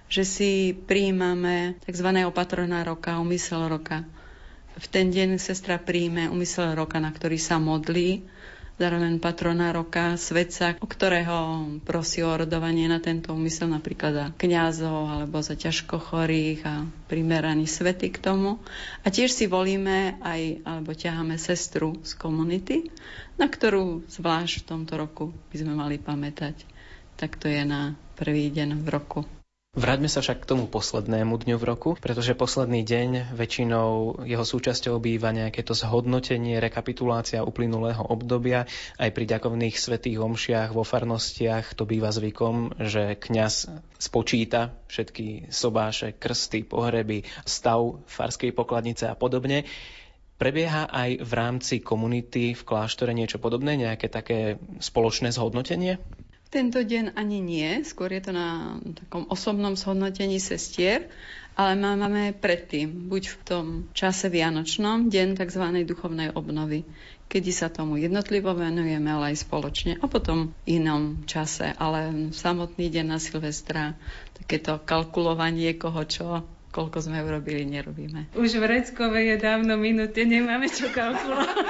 že si príjmame tzv. opatrona roka, umysel roka. V ten deň sestra príjme umysel roka, na ktorý sa modlí, zároveň patrona roka, svedca, o ktorého prosí o rodovanie na tento úmysel, napríklad za kňazov alebo za ťažko chorých a primeraní svety k tomu. A tiež si volíme aj, alebo ťaháme sestru z komunity, na ktorú zvlášť v tomto roku by sme mali pamätať. Tak to je na prvý deň v roku. Vráťme sa však k tomu poslednému dňu v roku, pretože posledný deň väčšinou jeho súčasťou býva nejaké to zhodnotenie, rekapitulácia uplynulého obdobia. Aj pri ďakovných svetých omšiach vo farnostiach to býva zvykom, že kňaz spočíta všetky sobáše, krsty, pohreby, stav farskej pokladnice a podobne. Prebieha aj v rámci komunity v kláštore niečo podobné, nejaké také spoločné zhodnotenie? Tento deň ani nie, skôr je to na takom osobnom zhodnotení sestier, ale máme predtým, buď v tom čase vianočnom, deň tzv. duchovnej obnovy, kedy sa tomu jednotlivo venujeme, ale aj spoločne, a potom inom čase, ale samotný deň na Silvestra, takéto kalkulovanie koho čo, koľko sme urobili, nerobíme. Už v Reckove je dávno minuté, nemáme čo kalkulovať.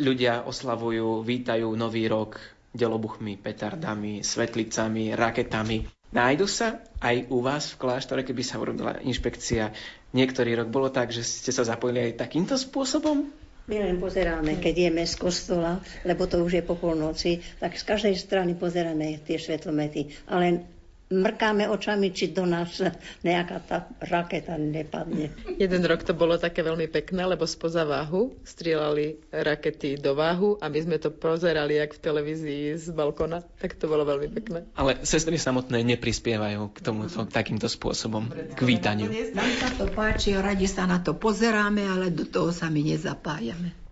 Ľudia oslavujú, vítajú nový rok, delobuchmi, petardami, svetlicami, raketami. Nájdu sa aj u vás v kláštore, keby sa urobila inšpekcia. Niektorý rok bolo tak, že ste sa zapojili aj takýmto spôsobom? My len pozeráme, keď jeme z kostola, lebo to už je po polnoci, tak z každej strany pozeráme tie svetlomety. Ale mrkáme očami, či do nás nejaká tá raketa nepadne. Jeden rok to bolo také veľmi pekné, lebo spoza váhu strieľali rakety do váhu a my sme to pozerali jak v televízii z balkona, tak to bolo veľmi pekné. Ale sestry samotné neprispievajú k tomuto takýmto spôsobom, k vítaniu. Nám sa to páči, radi sa na to pozeráme, ale do toho sa my nezapájame.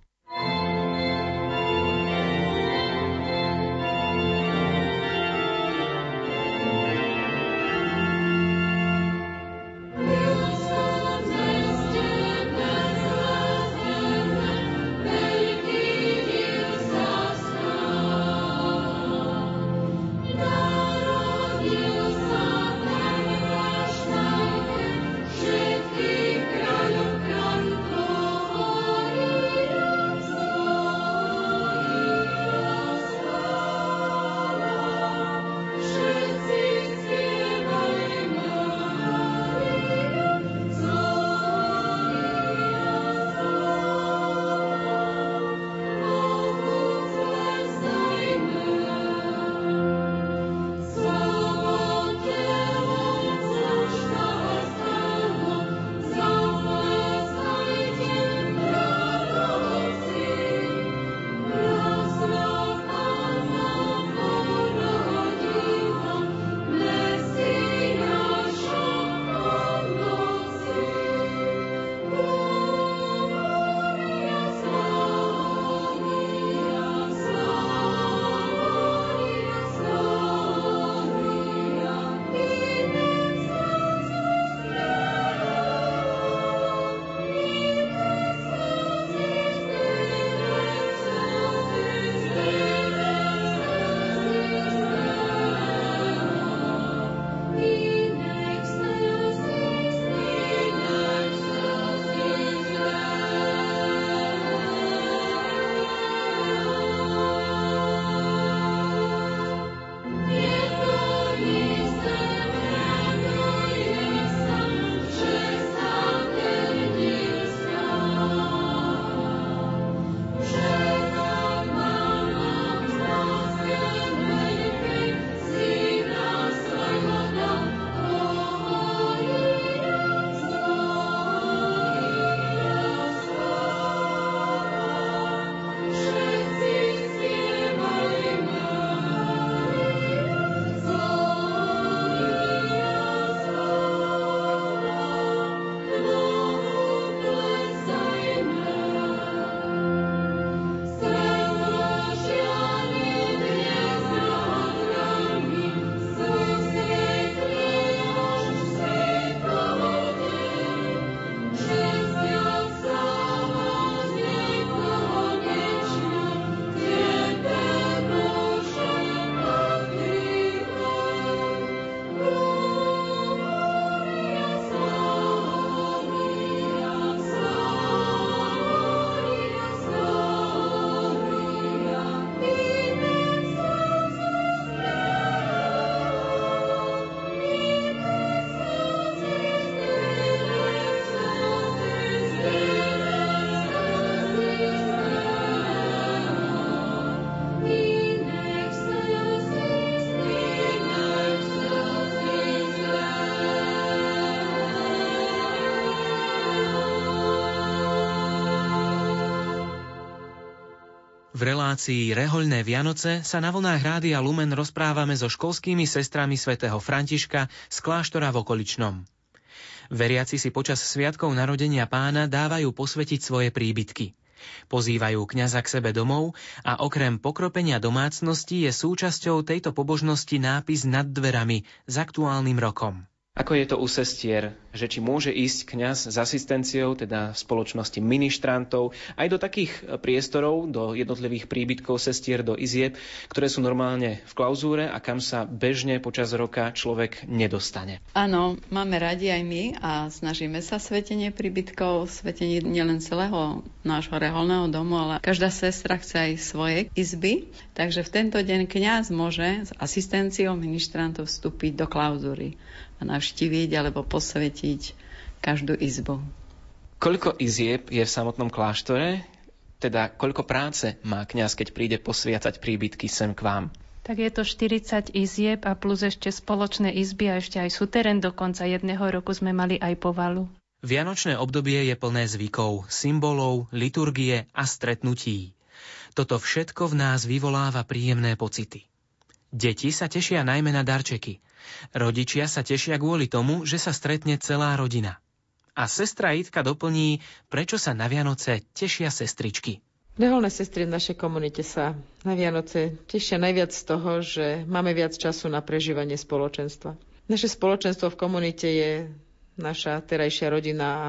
V relácii Rehoľné Vianoce sa na vlnách Rádia Lumen rozprávame so školskými sestrami svätého Františka z kláštora v okoličnom. Veriaci si počas sviatkov narodenia pána dávajú posvetiť svoje príbytky. Pozývajú kňaza k sebe domov a okrem pokropenia domácnosti je súčasťou tejto pobožnosti nápis nad dverami s aktuálnym rokom. Ako je to u sestier, že či môže ísť kňaz s asistenciou, teda v spoločnosti ministrantov, aj do takých priestorov, do jednotlivých príbytkov sestier, do izieb, ktoré sú normálne v klauzúre a kam sa bežne počas roka človek nedostane. Áno, máme radi aj my a snažíme sa svetenie príbytkov, svetenie nielen celého nášho reholného domu, ale každá sestra chce aj svoje izby. Takže v tento deň kňaz môže s asistenciou ministrantov vstúpiť do klauzúry navštíviť alebo posvetiť každú izbu. Koľko izieb je v samotnom kláštore? Teda koľko práce má kňaz, keď príde posviacať príbytky sem k vám? Tak je to 40 izieb a plus ešte spoločné izby a ešte aj suterén. Dokonca jedného roku sme mali aj povalu. Vianočné obdobie je plné zvykov, symbolov, liturgie a stretnutí. Toto všetko v nás vyvoláva príjemné pocity. Deti sa tešia najmä na darčeky, Rodičia sa tešia kvôli tomu, že sa stretne celá rodina. A sestra Itka doplní, prečo sa na Vianoce tešia sestričky. Reholné sestry v našej komunite sa na Vianoce tešia najviac z toho, že máme viac času na prežívanie spoločenstva. Naše spoločenstvo v komunite je naša terajšia rodina a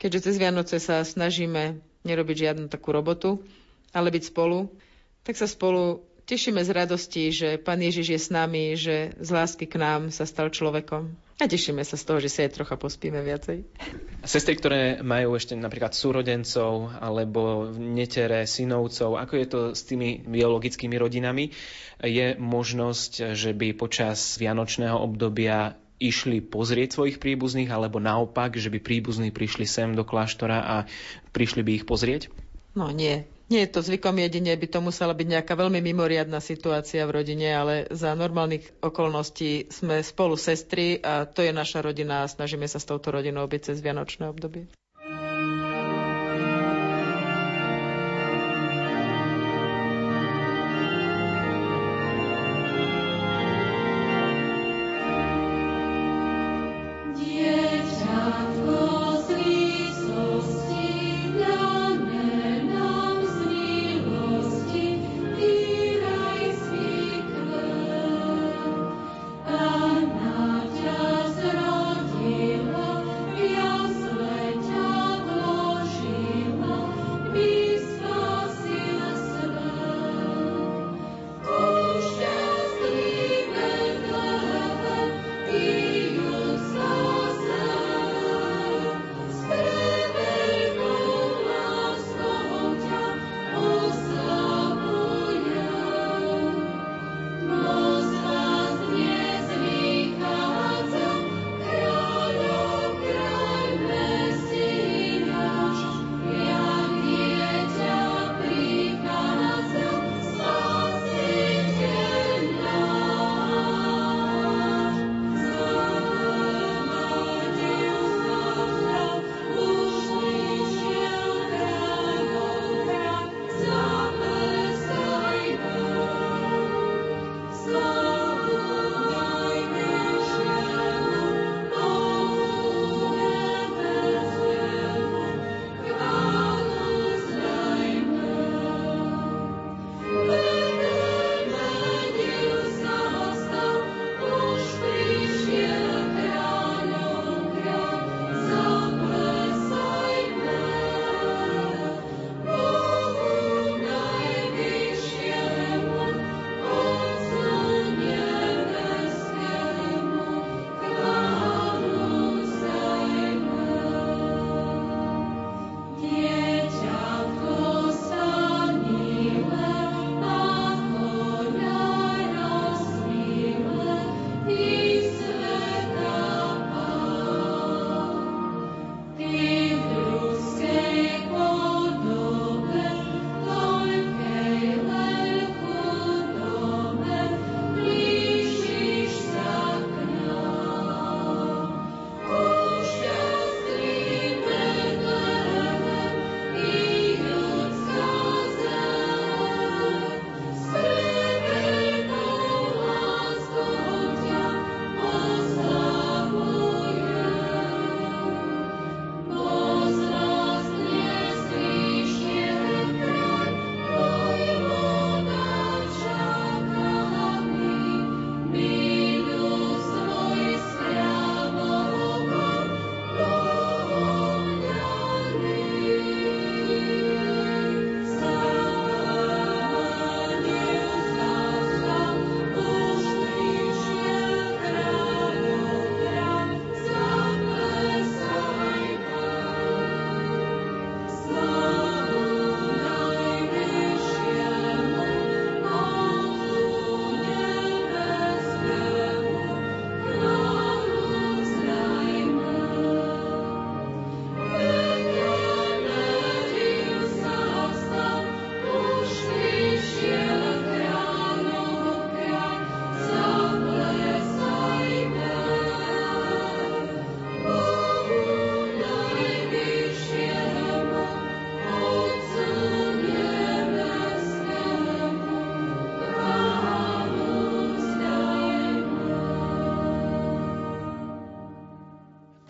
keďže cez Vianoce sa snažíme nerobiť žiadnu takú robotu, ale byť spolu, tak sa spolu Tešíme z radosti, že Pán Ježiš je s nami, že z lásky k nám sa stal človekom. A tešíme sa z toho, že si aj trocha pospíme viacej. Sestry, ktoré majú ešte napríklad súrodencov alebo netere, synovcov, ako je to s tými biologickými rodinami? Je možnosť, že by počas vianočného obdobia išli pozrieť svojich príbuzných, alebo naopak, že by príbuzní prišli sem do kláštora a prišli by ich pozrieť? No nie, nie je to zvykom jedine, by to musela byť nejaká veľmi mimoriadná situácia v rodine, ale za normálnych okolností sme spolu sestry a to je naša rodina a snažíme sa s touto rodinou byť cez Vianočné obdobie.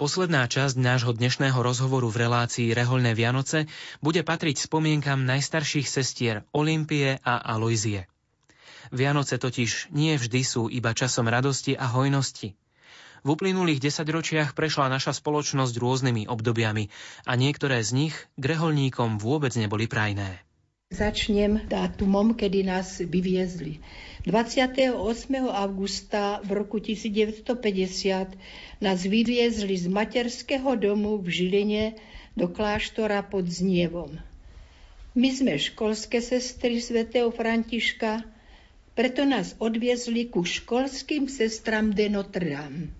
Posledná časť nášho dnešného rozhovoru v relácii Rehoľné Vianoce bude patriť spomienkam najstarších sestier Olympie a Aloizie. Vianoce totiž nie vždy sú iba časom radosti a hojnosti. V uplynulých desaťročiach prešla naša spoločnosť rôznymi obdobiami a niektoré z nich k reholníkom vôbec neboli prajné. Začnem dátumom, kedy nás vyviezli. 28. augusta v roku 1950 nás vyviezli z materského domu v Žiline do kláštora pod Znievom. My sme školské sestry svätého Františka, preto nás odviezli ku školským sestram de Notre Dame.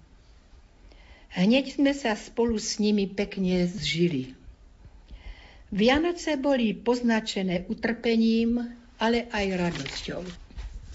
Hneď sme sa spolu s nimi pekne zžili. Vianoce boli poznačené utrpením, ale aj radosťou.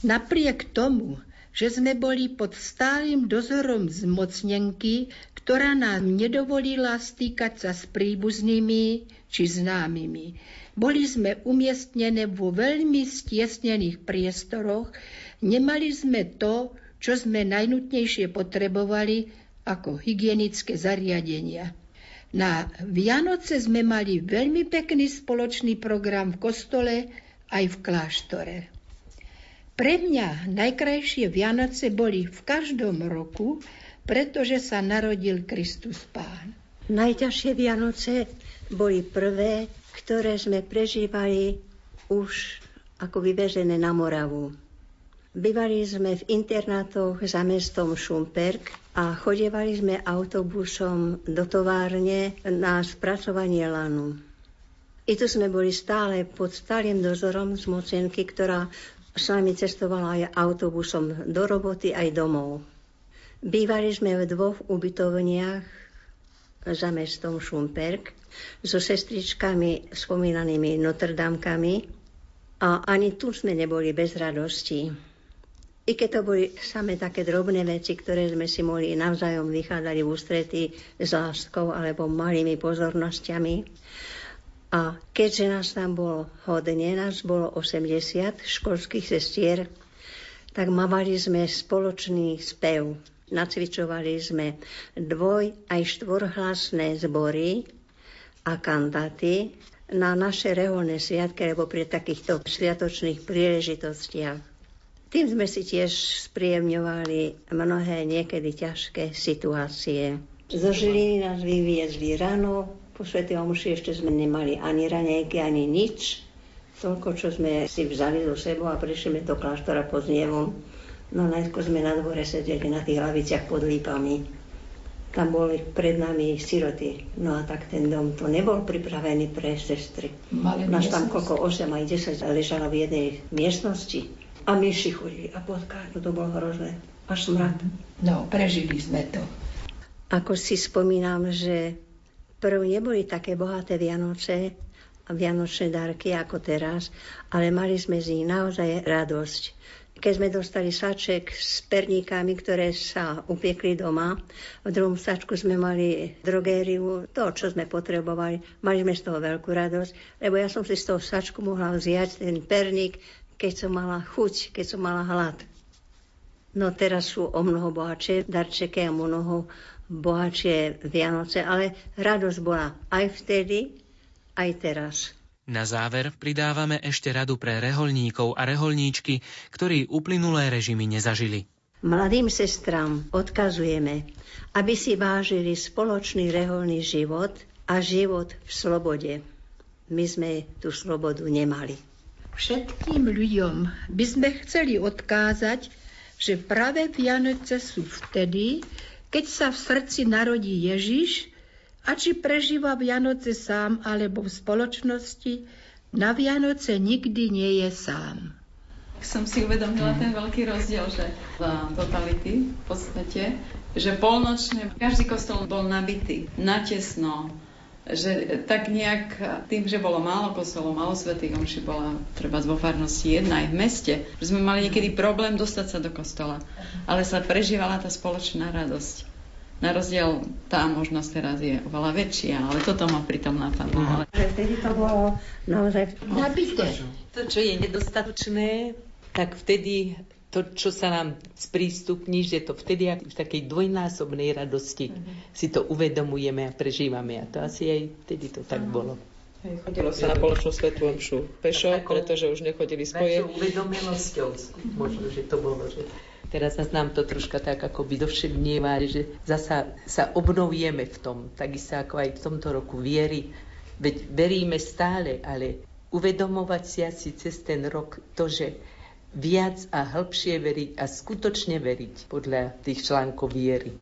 Napriek tomu, že sme boli pod stálym dozorom zmocnenky, ktorá nám nedovolila stýkať sa s príbuznými či známymi. Boli sme umiestnené vo veľmi stiesnených priestoroch, nemali sme to, čo sme najnutnejšie potrebovali, ako hygienické zariadenia. Na Vianoce sme mali veľmi pekný spoločný program v kostole aj v kláštore. Pre mňa najkrajšie Vianoce boli v každom roku, pretože sa narodil Kristus Pán. Najťažšie Vianoce boli prvé, ktoré sme prežívali už ako vyvežené na Moravu. Bývali sme v internátoch za mestom Šumperk a chodievali sme autobusom do továrne na spracovanie lanu. I tu sme boli stále pod stálym dozorom z mocenky, ktorá s nami cestovala aj autobusom do roboty aj domov. Bývali sme v dvoch ubytovniach za mestom Šumperk so sestričkami spomínanými Notrdamkami a ani tu sme neboli bez radosti. I keď to boli same také drobné veci, ktoré sme si mohli navzájom vychádzali v ústrety s láskou alebo malými pozornosťami. A keďže nás tam bolo hodne, nás bolo 80 školských sestier, tak mávali sme spoločný spev. Nacvičovali sme dvoj aj štvorhlasné zbory a kantáty na naše reholné sviatky alebo pri takýchto sviatočných príležitostiach. Tým sme si tiež spríjemňovali mnohé niekedy ťažké situácie. Zo Žiliny nás vyviezli ráno, po Svetej Omši ešte sme nemali ani ranejky, ani nič. Toľko, čo sme si vzali zo sebou a prišli sme do kláštora pod znievom. No najskôr sme na dvore sedeli na tých laviciach pod lípami. Tam boli pred nami siroty. No a tak ten dom to nebol pripravený pre sestry. Nás tam koľko 8 aj 10 ležalo v jednej miestnosti. A myši chodili a potkáť, to bolo hrozné. Až smrad. No, prežili sme to. Ako si spomínam, že prv neboli také bohaté Vianoce a Vianočné darky ako teraz, ale mali sme z nich naozaj radosť. Keď sme dostali saček s perníkami, ktoré sa upiekli doma, v druhom sačku sme mali drogériu, to, čo sme potrebovali. Mali sme z toho veľkú radosť, lebo ja som si z toho sačku mohla vziať ten perník, keď som mala chuť, keď som mala hlad. No teraz sú o mnoho bohatšie darčeky a mnoho bohatšie Vianoce, ale radosť bola aj vtedy, aj teraz. Na záver pridávame ešte radu pre reholníkov a reholníčky, ktorí uplynulé režimy nezažili. Mladým sestram odkazujeme, aby si vážili spoločný reholný život a život v slobode. My sme tú slobodu nemali. Všetkým ľuďom by sme chceli odkázať, že práve Vianoce sú vtedy, keď sa v srdci narodí Ježiš a či prežíva Vianoce sám alebo v spoločnosti, na Vianoce nikdy nie je sám. Som si uvedomila ten veľký rozdiel, že za totality v podstate, že polnočne každý kostol bol nabitý, natesno, že tak nejak tým, že bolo málo kostolov, málo svetých omši, bola treba vo farnosti jedna aj v meste, že sme mali niekedy problém dostať sa do kostola, ale sa prežívala tá spoločná radosť. Na rozdiel tá možnosť teraz je oveľa väčšia, ale toto ma pritom napadlo. Ale... Vtedy to bolo naozaj nabité. To, čo je nedostatočné, tak vtedy to, čo sa nám sprístupní, že to vtedy v takej dvojnásobnej radosti mm-hmm. si to uvedomujeme a prežívame. A to asi aj vtedy to tak bolo. Hej, chodilo sa na poločnú svetú omšu pešo, pretože už nechodili spoje. uvedomelosťou možno, že to bolo. Že teraz nám to troška tak ako by dovšednieva, že zasa sa obnovujeme v tom, takisto ako aj v tomto roku viery. Veď veríme stále, ale uvedomovať si asi cez ten rok to, že viac a hĺbšie veriť a skutočne veriť podľa tých článkov viery.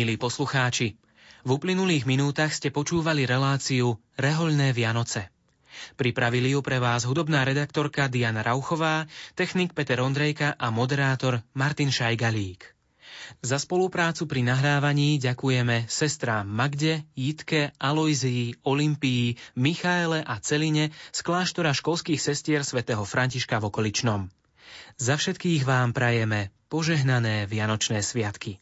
Milí poslucháči. V uplynulých minútach ste počúvali reláciu Rehoľné Vianoce. Pripravili ju pre vás hudobná redaktorka Diana Rauchová, technik Peter Ondrejka a moderátor Martin Šajgalík. Za spoluprácu pri nahrávaní ďakujeme sestrám Magde, Jitke, Aloizii, Olympii, Michaele a Celine z kláštora školských sestier svätého Františka v okoličnom. Za všetkých vám prajeme požehnané Vianočné sviatky.